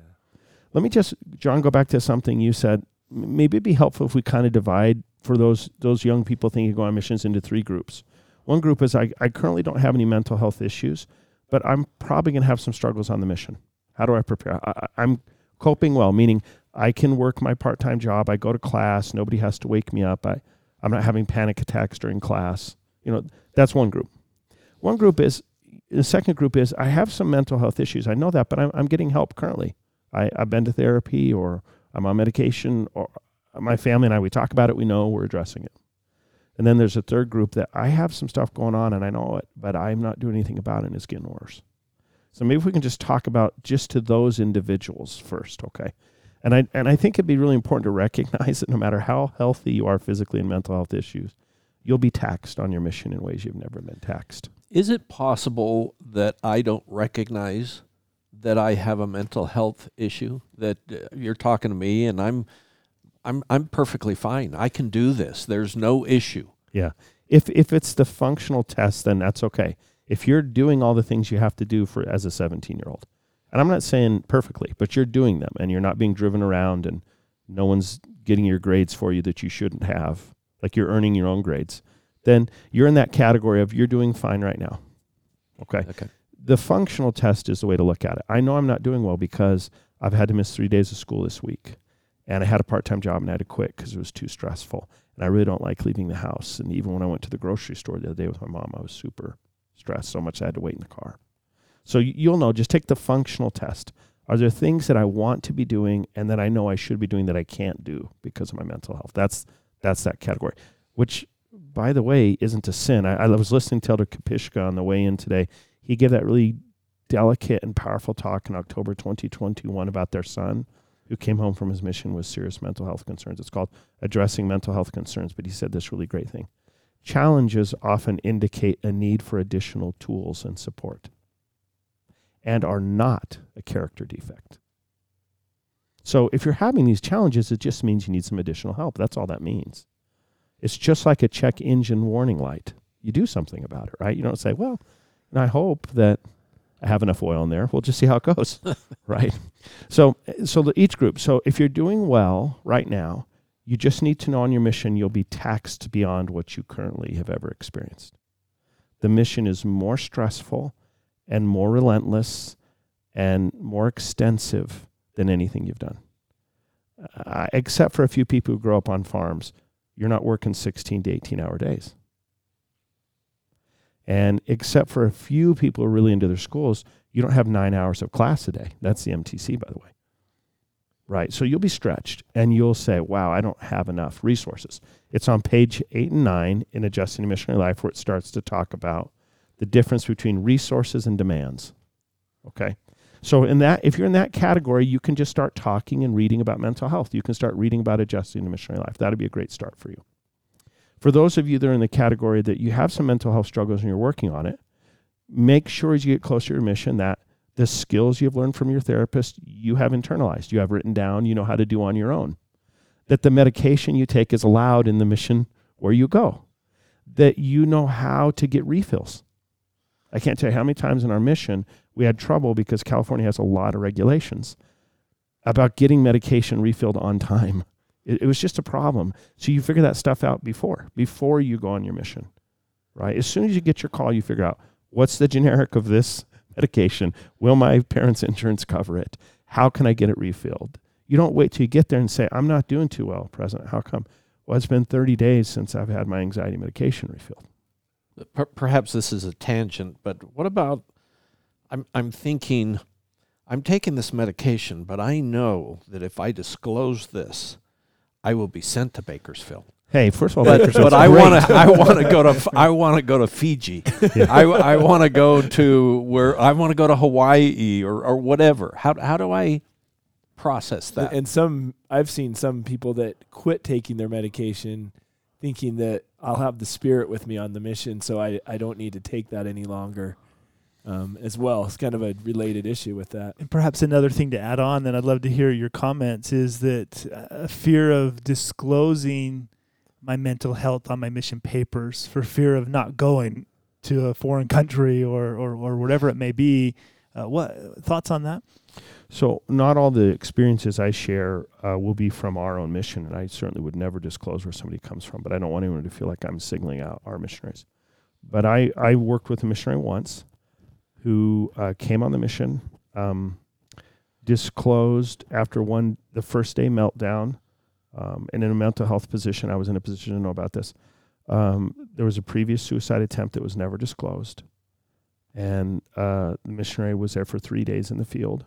Let me just, John, go back to something you said. Maybe it'd be helpful if we kind of divide for those those young people thinking of going on missions into three groups. One group is I, I currently don't have any mental health issues, but I'm probably going to have some struggles on the mission. How do I prepare? I, I'm coping well, meaning I can work my part time job. I go to class. Nobody has to wake me up. I, I'm not having panic attacks during class. You know, that's one group. One group is, the second group is I have some mental health issues. I know that, but I'm, I'm getting help currently. I, I've been to therapy or I'm on medication or my family and I, we talk about it. We know we're addressing it. And then there's a third group that I have some stuff going on and I know it, but I'm not doing anything about it and it's getting worse. So maybe if we can just talk about just to those individuals first, okay? And I and I think it'd be really important to recognize (laughs) that no matter how healthy you are physically and mental health issues, you'll be taxed on your mission in ways you've never been taxed. Is it possible that I don't recognize that I have a mental health issue? That uh, you're talking to me and I'm, I'm, I'm perfectly fine. I can do this. There's no issue. Yeah. If if it's the functional test, then that's okay. If you're doing all the things you have to do for as a 17 year old, and I'm not saying perfectly, but you're doing them and you're not being driven around and no one's getting your grades for you that you shouldn't have, like you're earning your own grades, then you're in that category of you're doing fine right now. Okay. Okay. The functional test is the way to look at it. I know I'm not doing well because I've had to miss three days of school this week. And I had a part time job and I had to quit because it was too stressful. And I really don't like leaving the house. And even when I went to the grocery store the other day with my mom, I was super stressed so much I had to wait in the car. So you'll know, just take the functional test. Are there things that I want to be doing and that I know I should be doing that I can't do because of my mental health? That's that's that category. Which, by the way, isn't a sin. I, I was listening to Elder Kopischke on the way in today. He gave that really delicate and powerful talk in October 2021 about their son who came home from his mission with serious mental health concerns. It's called Addressing Mental Health Concerns, but he said this really great thing. Challenges often indicate a need for additional tools and support and are not a character defect. So if you're having these challenges, it just means you need some additional help. That's all that means. It's just like a check engine warning light. You do something about it, right? You don't say, well, and I hope that I have enough oil in there. We'll just see how it goes, (laughs) right? So, so the, each group. So, if you're doing well right now, you just need to know on your mission you'll be taxed beyond what you currently have ever experienced. The mission is more stressful and more relentless and more extensive than anything you've done. Uh, except for a few people who grow up on farms, you're not working 16 to 18 hour days. And except for a few people who are really into their schools, you don't have nine hours of class a day. That's the MTC, by the way. Right. So you'll be stretched and you'll say, wow, I don't have enough resources. It's on page eight and nine in Adjusting to Missionary Life where it starts to talk about the difference between resources and demands. Okay. So in that if you're in that category, you can just start talking and reading about mental health. You can start reading about adjusting to missionary life. That'd be a great start for you. For those of you that are in the category that you have some mental health struggles and you're working on it, make sure as you get closer to your mission that the skills you've learned from your therapist you have internalized, you have written down, you know how to do on your own. That the medication you take is allowed in the mission where you go. That you know how to get refills. I can't tell you how many times in our mission we had trouble because California has a lot of regulations about getting medication refilled on time. It, it was just a problem. So you figure that stuff out before, before you go on your mission, right? As soon as you get your call, you figure out what's the generic of this (laughs) medication? Will my parents' insurance cover it? How can I get it refilled? You don't wait till you get there and say, I'm not doing too well, President. How come? Well, it's been 30 days since I've had my anxiety medication refilled. Perhaps this is a tangent, but what about? I'm I'm thinking, I'm taking this medication, but I know that if I disclose this, I will be sent to Bakersfield. Hey, first of all, But, but I want to I (laughs) want to go to I want to go to Fiji. Yeah. I, I want to go to where I want to go to Hawaii or or whatever. How how do I process that? And some I've seen some people that quit taking their medication thinking that I'll have the spirit with me on the mission so I, I don't need to take that any longer. Um, as well. It's kind of a related issue with that. And perhaps another thing to add on, that I'd love to hear your comments, is that a fear of disclosing my mental health on my mission papers for fear of not going to a foreign (laughs) country or, or, or whatever it may be. Uh, what thoughts on that? So, not all the experiences I share uh, will be from our own mission, and I certainly would never disclose where somebody comes from. But I don't want anyone to feel like I'm signaling out our missionaries. But I, I worked with a missionary once who uh, came on the mission, um, disclosed after one the first day meltdown, um, and in a mental health position, I was in a position to know about this. Um, there was a previous suicide attempt that was never disclosed, and uh, the missionary was there for three days in the field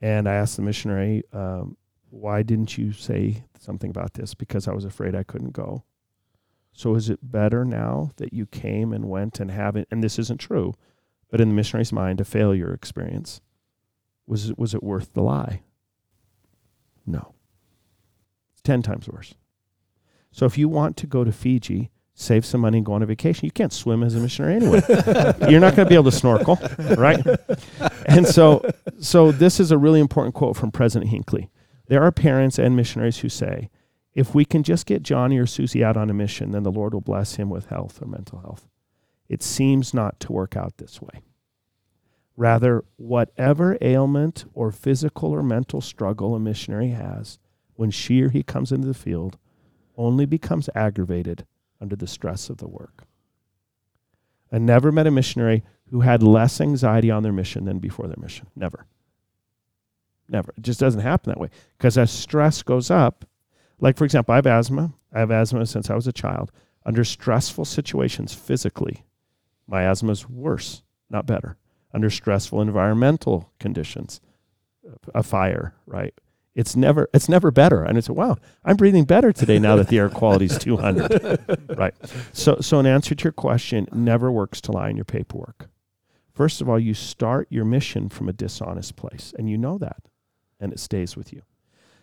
and I asked the missionary, um, why didn't you say something about this? Because I was afraid I couldn't go. So is it better now that you came and went and haven't, and this isn't true, but in the missionary's mind, a failure experience, was it, was it worth the lie? No. It's 10 times worse. So if you want to go to Fiji, save some money and go on a vacation. You can't swim as a missionary anyway. (laughs) You're not going to be able to snorkel, right? And so, so this is a really important quote from President Hinckley. There are parents and missionaries who say, if we can just get Johnny or Susie out on a mission, then the Lord will bless him with health or mental health. It seems not to work out this way. Rather, whatever ailment or physical or mental struggle a missionary has when she or he comes into the field only becomes aggravated under the stress of the work. I never met a missionary who had less anxiety on their mission than before their mission. Never. Never. It just doesn't happen that way. Because as stress goes up, like for example, I have asthma. I have asthma since I was a child. Under stressful situations physically, my asthma is worse, not better. Under stressful environmental conditions, a fire, right? it's never it's never better. And it's a wow, I'm breathing better today now that the air quality is 200. (laughs) right. So so in answer to your question, never works to lie in your paperwork. First of all, you start your mission from a dishonest place, and you know that, and it stays with you.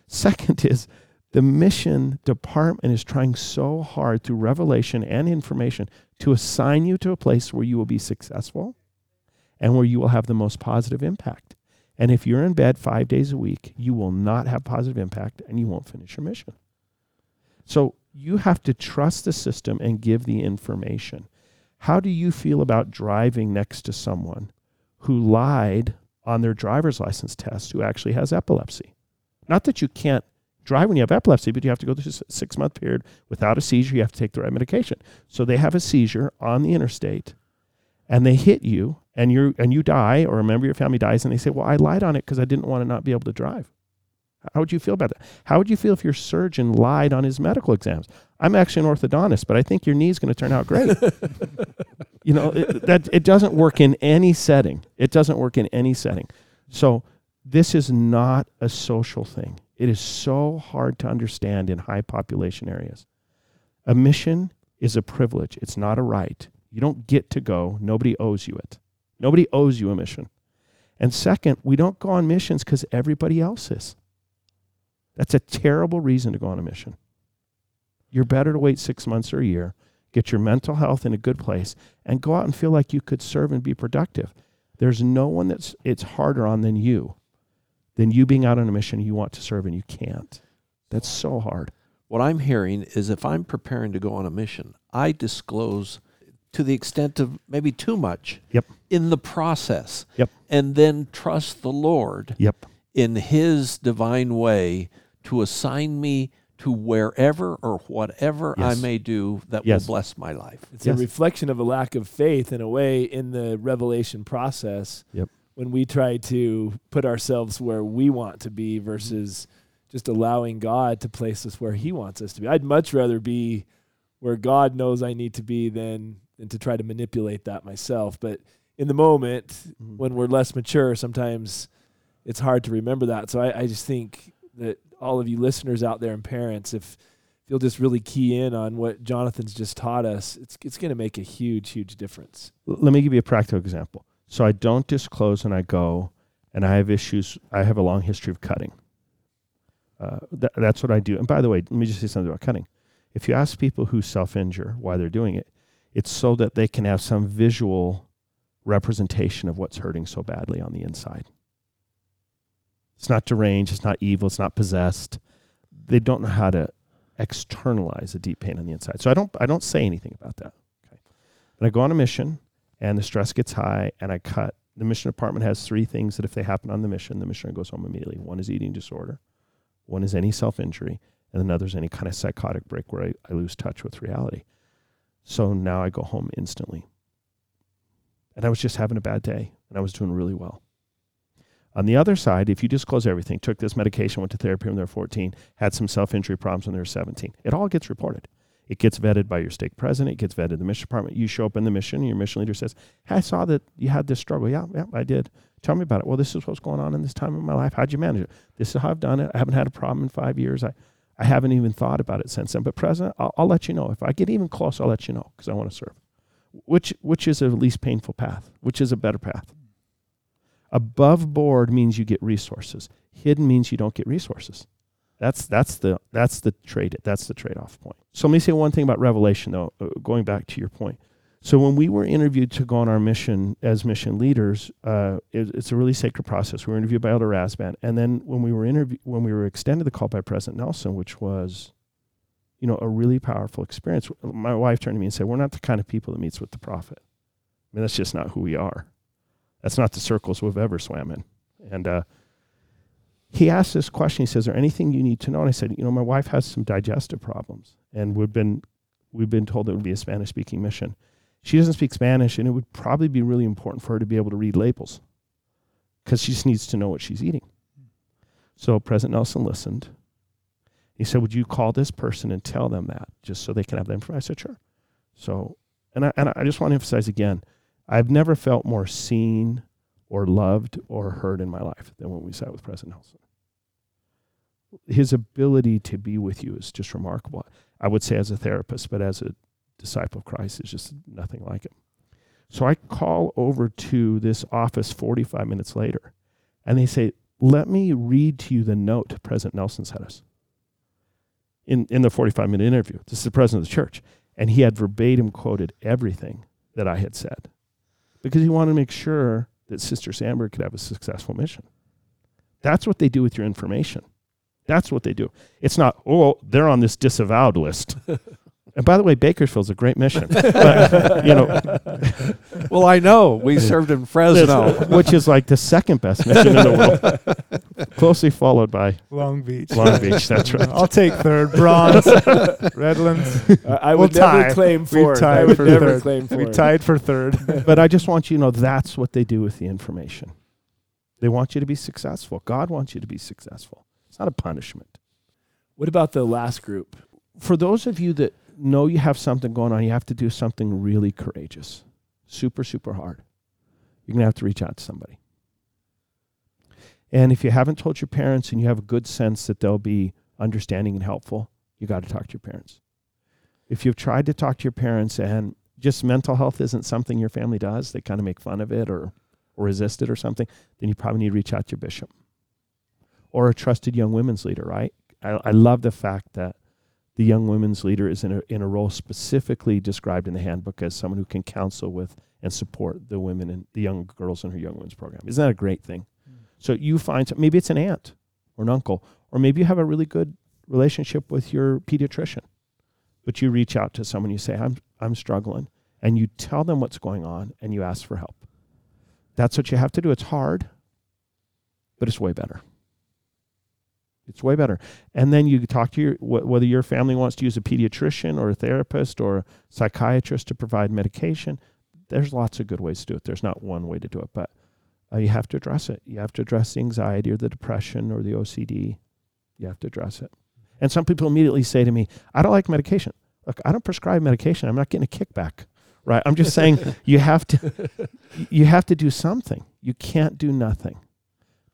Second is the mission department is trying so hard through revelation and information to assign you to a place where you will be successful and where you will have the most positive impact. And if you're in bed five days a week, you will not have positive impact and you won't finish your mission. So you have to trust the system and give the information. How do you feel about driving next to someone who lied on their driver's license test who actually has epilepsy? Not that you can't drive when you have epilepsy, but you have to go through a six month period without a seizure. You have to take the right medication. So they have a seizure on the interstate and they hit you and you and you die or a member of your family dies and they say, "Well, I lied on it because I didn't want to not be able to drive." How would you feel about that? How would you feel if your surgeon lied on his medical exams? I'm actually an orthodontist, but I think your knee is going to turn out great. (laughs) you know, it, that it doesn't work in any setting. It doesn't work in any setting. So this is not a social thing. It is so hard to understand in high population areas. A mission is a privilege. It's not a right. You don't get to go. Nobody owes you it. Nobody owes you a mission. And second, we don't go on missions because everybody else is. That's a terrible reason to go on a mission. You're better to wait six months or a year, get your mental health in a good place, and go out and feel like you could serve and be productive. There's no one that's it's harder on than you, than you being out on a mission you want to serve and you can't. That's so hard. What I'm hearing is if I'm preparing to go on a mission, I disclose to the extent of maybe too much yep. in the process. Yep. And then trust the Lord yep. in his divine way to assign me to wherever or whatever yes. I may do that yes. will bless my life. It's yes. a reflection of a lack of faith in a way in the revelation process. Yep. When we try to put ourselves where we want to be versus just allowing God to place us where he wants us to be. I'd much rather be where God knows I need to be than and to try to manipulate that myself. But in the moment, mm-hmm. when we're less mature, sometimes it's hard to remember that. So I, I just think that all of you listeners out there and parents, if, if you'll just really key in on what Jonathan's just taught us, it's it's going to make a huge, huge difference. Let me give you a practical example. So I don't disclose and I go, and I have issues. I have a long history of cutting. Uh, th- that's what I do. And by the way, let me just say something about cutting. If you ask people who self injure why they're doing it, it's so that they can have some visual representation of what's hurting so badly on the inside. It's not deranged, it's not evil, it's not possessed. They don't know how to externalize a deep pain on the inside. So I don't I don't say anything about that. Okay. But I go on a mission and the stress gets high and I cut the mission department has three things that if they happen on the mission, the missionary goes home immediately. One is eating disorder, one is any self injury, and another is any kind of psychotic break where I, I lose touch with reality. So now I go home instantly. And I was just having a bad day and I was doing really well. On the other side, if you disclose everything, took this medication, went to therapy when they were 14, had some self injury problems when they were 17, it all gets reported. It gets vetted by your stake president. It gets vetted in the mission department. You show up in the mission, and your mission leader says, hey, I saw that you had this struggle. Yeah, yeah, I did. Tell me about it. Well, this is what's going on in this time of my life. How'd you manage it? This is how I've done it. I haven't had a problem in five years. I, I haven't even thought about it since then. But, President, I'll, I'll let you know. If I get even close, I'll let you know because I want to serve. Which, which is a least painful path? Which is a better path? Above board means you get resources. Hidden means you don't get resources. That's that's the that's the trade that's the trade off point. So let me say one thing about revelation though, uh, going back to your point. So when we were interviewed to go on our mission as mission leaders, uh, it, it's a really sacred process. We were interviewed by Elder Rasband, and then when we were interview when we were extended the call by President Nelson, which was, you know, a really powerful experience. My wife turned to me and said, "We're not the kind of people that meets with the prophet. I mean, that's just not who we are." That's not the circles we've ever swam in. And uh, he asked this question. He says, "Is there anything you need to know?" And I said, "You know, my wife has some digestive problems, and we've been we've been told it would be a Spanish-speaking mission. She doesn't speak Spanish, and it would probably be really important for her to be able to read labels because she just needs to know what she's eating." So President Nelson listened. He said, "Would you call this person and tell them that, just so they can have the information?" I said, "Sure." So, and I and I just want to emphasize again I've never felt more seen or loved or heard in my life than when we sat with President Nelson. His ability to be with you is just remarkable. I would say as a therapist, but as a disciple of Christ is just nothing like him. So I call over to this office 45 minutes later, and they say, Let me read to you the note President Nelson sent us in, in the 45 minute interview. This is the president of the church. And he had verbatim quoted everything that I had said because he wanted to make sure that Sister Sandberg could have a successful mission. That's what they do with your information. That's what they do. It's not, oh, they're on this disavowed list. (laughs) and by the way, Bakersfield's a great mission. (laughs) but, you know, (laughs) well, I know we served in Fresno, which is like the second best mission in the world, closely followed by Long Beach. Long Beach. That's right. I'll take third. Bronze. Redlands. Uh, I would We'll never tie. claim We fourth. I tied would for never third. claim We fourth. tied for third. but I just want you to know that's what they do with the information. They want you to be successful. God wants you to be successful. It's not a punishment. What about the last group? For those of you that know you have something going on, you have to do something really courageous, super, super hard. You're going to have to reach out to somebody. And if you haven't told your parents and you have a good sense that they'll be understanding and helpful, you got to talk to your parents. If you've tried to talk to your parents and just mental health isn't something your family does, they kind of make fun of it or, or resist it or something, then you probably need to reach out to your bishop or a trusted young women's leader, right? I, I love the fact that the young women's leader is in a, in a role specifically described in the handbook as someone who can counsel with and support the women and the young girls in her young women's program. Isn't that a great thing? Mm. So you find some, maybe it's an aunt or an uncle, or maybe you have a really good relationship with your pediatrician, but you reach out to someone, you say, I'm, I'm struggling, and you tell them what's going on and you ask for help. That's what you have to do. It's hard, but it's way better. It's way better. And then you talk to your, wh- whether your family wants to use a pediatrician or a therapist or a psychiatrist to provide medication. There's lots of good ways to do it. There's not one way to do it, but uh, you have to address it. You have to address the anxiety or the depression or the OCD. You have to address it. And some people immediately say to me, I don't like medication. Look, I don't prescribe medication. I'm not getting a kickback. Right? I'm just saying (laughs) you have to you have to do something. You can't do nothing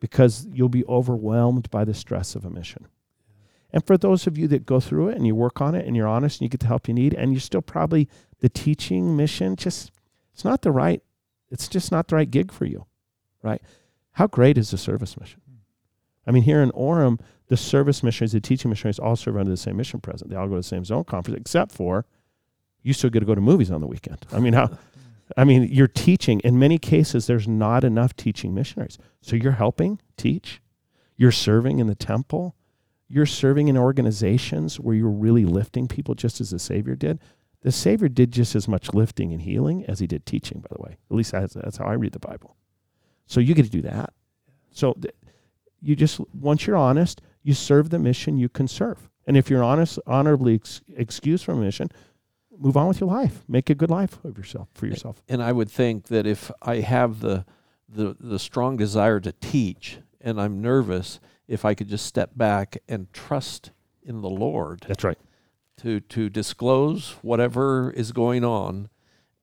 because you'll be overwhelmed by the stress of a mission. And for those of you that go through it and you work on it and you're honest and you get the help you need and you're still probably the teaching mission just it's not the right it's just not the right gig for you. Right? How great is the service mission? I mean, here in Orem, the service missionaries, the teaching missionaries all serve under the same mission president. They all go to the same zone conference, except for you still get to go to movies on the weekend. I mean, how I mean, you're teaching. In many cases, there's not enough teaching missionaries. So you're helping teach. You're serving in the temple. You're serving in organizations where you're really lifting people just as the Savior did. The Savior did just as much lifting and healing as he did teaching, by the way. At least that's, that's how I read the Bible. So you get to do that. So th- you just, once you're honest, you serve the mission you can serve. And if you're honest, honorably ex- excused from a mission, move on with your life. Make a good life of yourself for yourself. And I would think that if I have the the the strong desire to teach and I'm nervous, if I could just step back and trust in the Lord That's right. to to disclose whatever is going on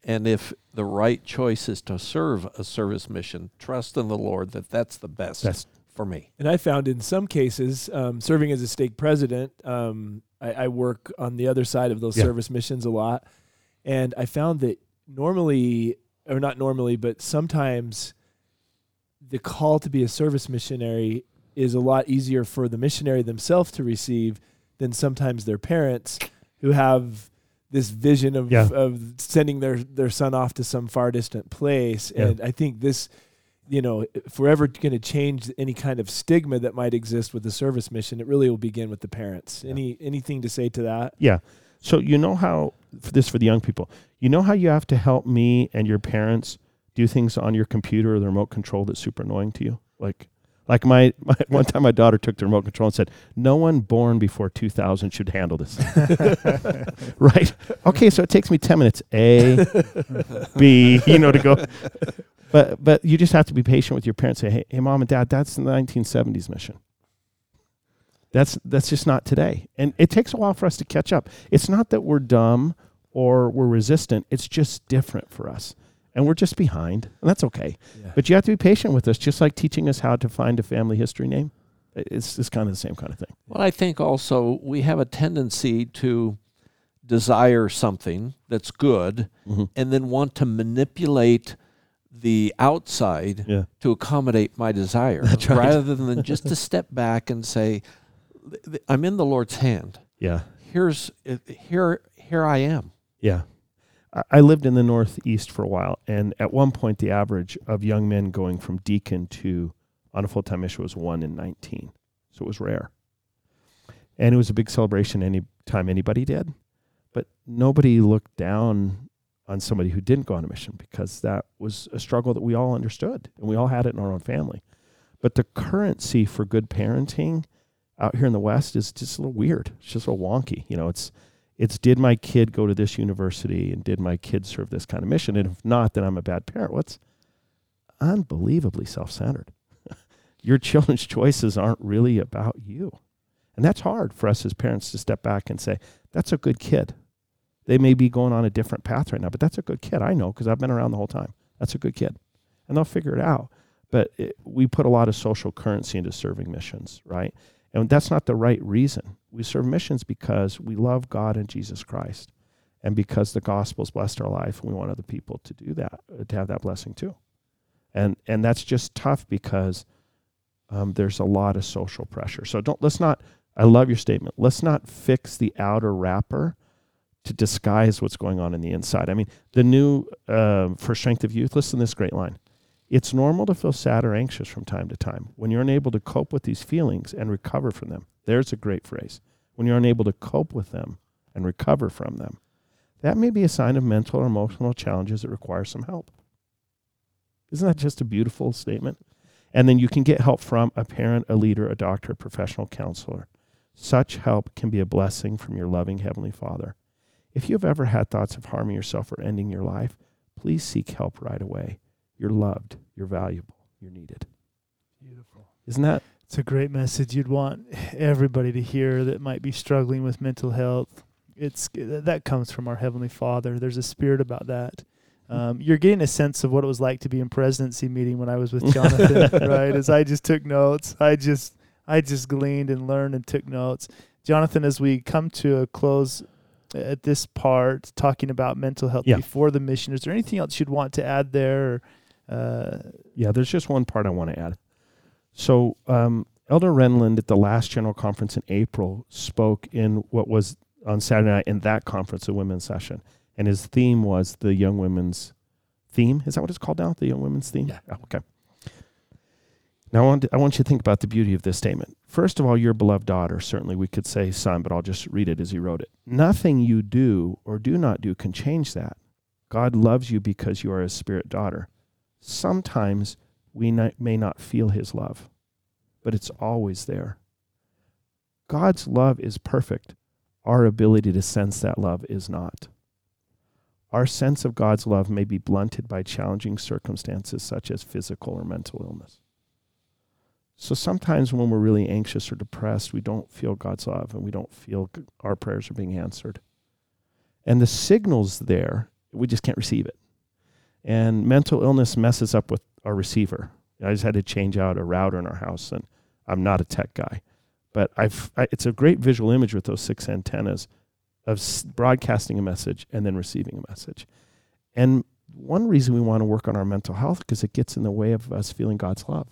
and if the right choice is to serve a service mission, trust in the Lord that that's the best That's for me. And I found in some cases, um, serving as a stake president, um, I, I work on the other side of those Yeah. service missions a lot. And I found that normally, or not normally, but sometimes the call to be a service missionary is a lot easier for the missionary themselves to receive than sometimes their parents who have this vision of, Yeah. of sending their, their son off to some far distant place. And I think this you know, if we're ever going to change any kind of stigma that might exist with the service mission, it really will begin with the parents. Yeah. Any anything to say to that? Yeah. So you know how for this for the young people. You know how you have to help me and your parents do things on your computer or the remote control that's super annoying to you. Like like my, my (laughs) one time my daughter took the remote control and said, "No one born before 2000 should handle this." (laughs) right? Okay, so it takes me 10 minutes. A B, you know to go but but you just have to be patient with your parents. Say, hey, hey, mom and dad, that's the 1970s mission. That's that's just not today, and it takes a while for us to catch up. It's not that we're dumb or we're resistant. It's just different for us, and we're just behind, and that's okay. Yeah. But you have to be patient with us, just like teaching us how to find a family history name. It's it's kind of the same kind of thing. Well, I think also we have a tendency to desire something that's good Mhm. and then want to manipulate the outside Yeah. to accommodate my desire right. rather than just to step back and say "Th- th- I'm in the Lord's hand. Yeah. Here's uh, here here I am. Yeah. I- lived in the Northeast for a while, and at one point, the average of young men going from deacon to on a full time mission was one in 19. So it was rare. And it was a big celebration any time anybody did. But nobody looked down on somebody who didn't go on a mission because that was a struggle that we all understood and we all had it in our own family. But the currency for good parenting out here in the West is just a little weird. It's just a little wonky. You know, it's it's did my kid go to this university and did my kid serve this kind of mission? And if not, then I'm a bad parent. What's unbelievably self centered. (laughs) Your children's choices aren't really about you. And that's hard for us as parents to step back and say, that's a good kid. They may be going on a different path right now, but that's a good kid. I know because I've been around the whole time. That's a good kid. And they'll figure it out. But it, we put a lot of social currency into serving missions, right? And that's not the right reason. We serve missions because we love God and Jesus Christ and because the gospel's blessed our life we want other people to do that, uh, to have that blessing too. And and that's just tough because um, there's a lot of social pressure. So don't let's not I love your statement. Let's not fix the outer wrapper to disguise what's going on in the inside. I mean, the new um, for strength of youth. Listen to this great line. It's normal to feel sad or anxious from time to time. When you're unable to cope with these feelings and recover from them, there's a great phrase. When you're unable to cope with them and recover from them, that may be a sign of mental or emotional challenges that require some help. Isn't that just a beautiful statement? And then you can get help from a parent, a leader, a doctor, a professional counselor. Such help can be a blessing from your loving Heavenly Father. If you have ever had thoughts of harming yourself or ending your life, please seek help right away. You're loved, you're valuable, you're needed. Beautiful. Isn't that? It's a great message you'd want everybody to hear that might be struggling with mental health. It's that comes from our heavenly Father. There's a spirit about that. Um, you're getting a sense of what it was like to be in presidency meeting when I was with (laughs) Jonathan, right? As I just took notes, I just I just gleaned and learned and took notes. Jonathan, as we come to a close at this part, talking about mental health Yeah. before the mission, is there anything else you'd want to add there? Or, uh, Yeah, there's just one part I want to add. So, um, Elder Renlund at the last general conference in April spoke in what was on Saturday night in that conference, a women's session. And his theme was the young women's theme. Is that what it's called now? The young women's theme? Yeah. Oh, okay. Now, I want, to, I want you to think about the beauty of this statement. First of all, your beloved daughter, certainly we could say son, but I'll just read it as he wrote it. Nothing you do or do not do can change that. God loves you because you are his spirit daughter. Sometimes we not, may not feel his love, but it's always there. God's love is perfect. Our ability to sense that love is not. Our sense of God's love may be blunted by challenging circumstances such as physical or mental illness. So sometimes when we're really anxious or depressed, we don't feel God's love and we don't feel our prayers are being answered. And the signal's there, we just can't receive it. And mental illness messes up with our receiver. I just had to change out a router in our house, and I'm not a tech guy. But I've, I, it's a great visual image with those six antennas of broadcasting a message and then receiving a message. And one reason we want to work on our mental health because it gets in the way of us feeling God's love.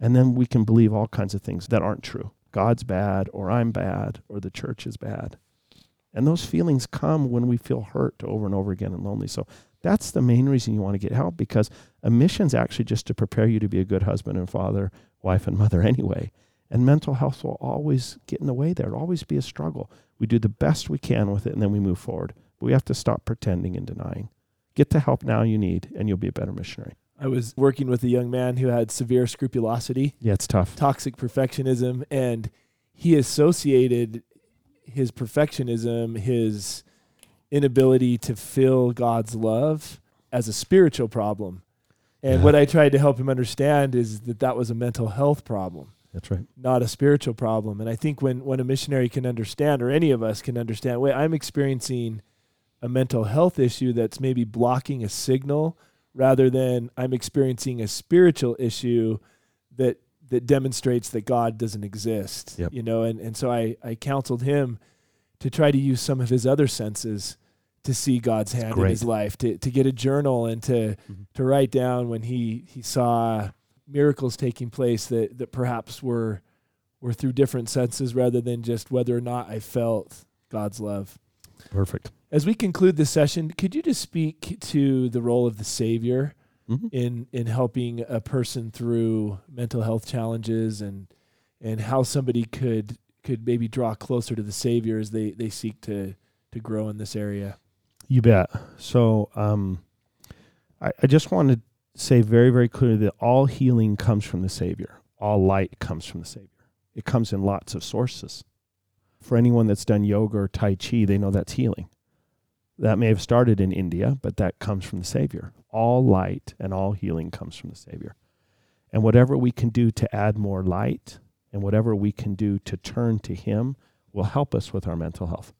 And then we can believe all kinds of things that aren't true. God's bad, or I'm bad, or the church is bad. And those feelings come when we feel hurt over and over again and lonely. So that's the main reason you want to get help because a mission's actually just to prepare you to be a good husband and father, wife and mother (laughs) anyway. And mental health will always get in the way there. It'll always be a struggle. We do the best we can with it and then we move forward. But we have to stop pretending and denying. Get the help now you need, and you'll be a better missionary. I was working with a young man who had severe scrupulosity. Yeah, it's tough. Toxic perfectionism. And he associated his perfectionism, his inability to feel God's love as a spiritual problem. And Yeah. what I tried to help him understand is that that was a mental health problem, That's right. not a spiritual problem. And I think when, when a missionary can understand, or any of us can understand, wait, I'm experiencing a mental health issue that's maybe blocking a signal rather than I'm experiencing a spiritual issue that that demonstrates that God doesn't exist. Yep. You know, and, and so I, I counseled him to try to use some of his other senses to see God's hand in his life, to, to get a journal and to Mhm. to write down when he, he saw miracles taking place that, that perhaps were were through different senses rather than just whether or not I felt God's love. Perfect. As we conclude this session, could you just speak to the role of the Savior Mhm. in in helping a person through mental health challenges and and how somebody could could maybe draw closer to the Savior as they they seek to to grow in this area? You bet. So um, I, I just want to say very, very clearly that all healing comes from the Savior. All light comes from the Savior. It comes in lots of sources. For anyone that's done yoga or Tai Chi, they know that's healing. That may have started in India, but that comes from the Savior. All light and all healing comes from the Savior. And whatever we can do to add more light and whatever we can do to turn to Him will help us with our mental health.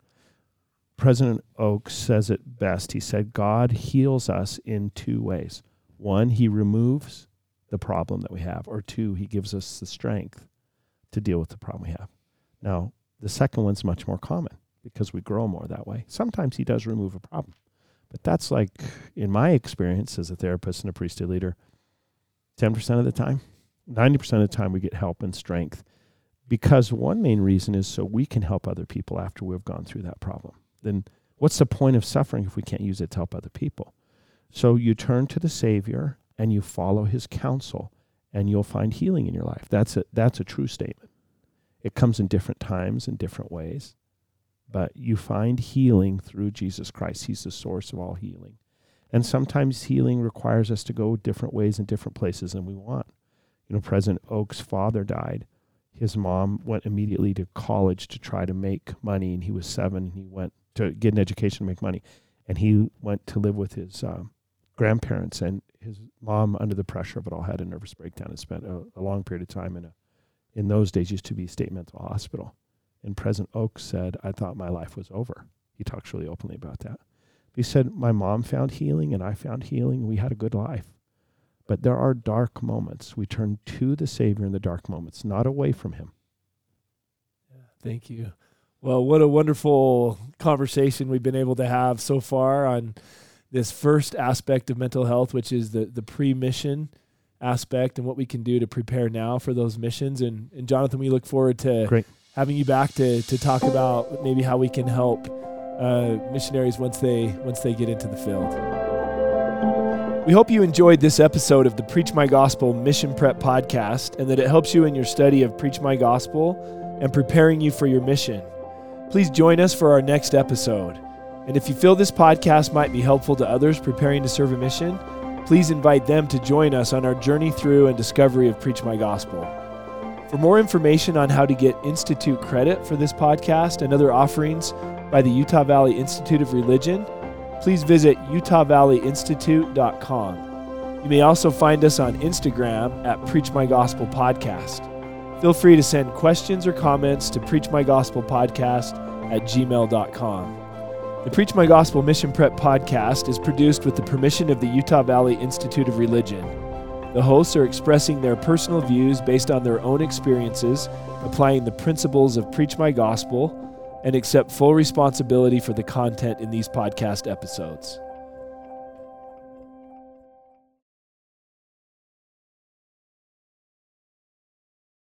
President Oaks says it best. He said, God heals us in two ways. One, he removes the problem that we have, or two, he gives us the strength to deal with the problem we have. Now, the second one's much more common because we grow more that way. Sometimes he does remove a problem, but that's like, in my experience as a therapist and a priesthood leader, 10% of the time, 90% of the time, we get help and strength because one main reason is so we can help other people after we've gone through that problem then what's the point of suffering if we can't use it to help other people? So you turn to the Savior and you follow his counsel and you'll find healing in your life. That's a, that's a true statement. It comes in different times and different ways, but you find healing through Jesus Christ. He's the source of all healing. And sometimes healing requires us to go different ways and different places than we want. You know, President Oaks' father died. His mom went immediately to college to try to make money, and he was seven. And he went to get an education to make money, and he went to live with his um, grandparents. And his mom, under the pressure of it all, had a nervous breakdown and spent a, a long period of time in a, in those days, used to be state mental hospital. And President Oaks said, "I thought my life was over." He talks really openly about that. He said, "My mom found healing, and I found healing. We had a good life." But there are dark moments. We turn to the Savior in the dark moments, not away from Him. Thank you. Well, what a wonderful conversation we've been able to have so far on this first aspect of mental health, which is the, the pre mission aspect and what we can do to prepare now for those missions. And, and Jonathan, we look forward to Great. Having you back to, to talk about maybe how we can help uh, missionaries once they once they get into the field. We hope you enjoyed this episode of the Preach My Gospel Mission Prep podcast and that it helps you in your study of Preach My Gospel and preparing you for your mission. Please join us for our next episode. And if you feel this podcast might be helpful to others preparing to serve a mission, please invite them to join us on our journey through and discovery of Preach My Gospel. For more information on how to get Institute credit for this podcast and other offerings by the Utah Valley Institute of Religion, please visit utahvalleyinstitute.com. You may also find us on Instagram at Preach My Gospel Podcast. Feel free to send questions or comments to Preach My Gospel Podcast at gmail.com. The Preach My Gospel Mission Prep podcast is produced with the permission of the Utah Valley Institute of Religion. The hosts are expressing their personal views based on their own experiences, applying the principles of Preach My Gospel, and accept full responsibility for the content in these podcast episodes.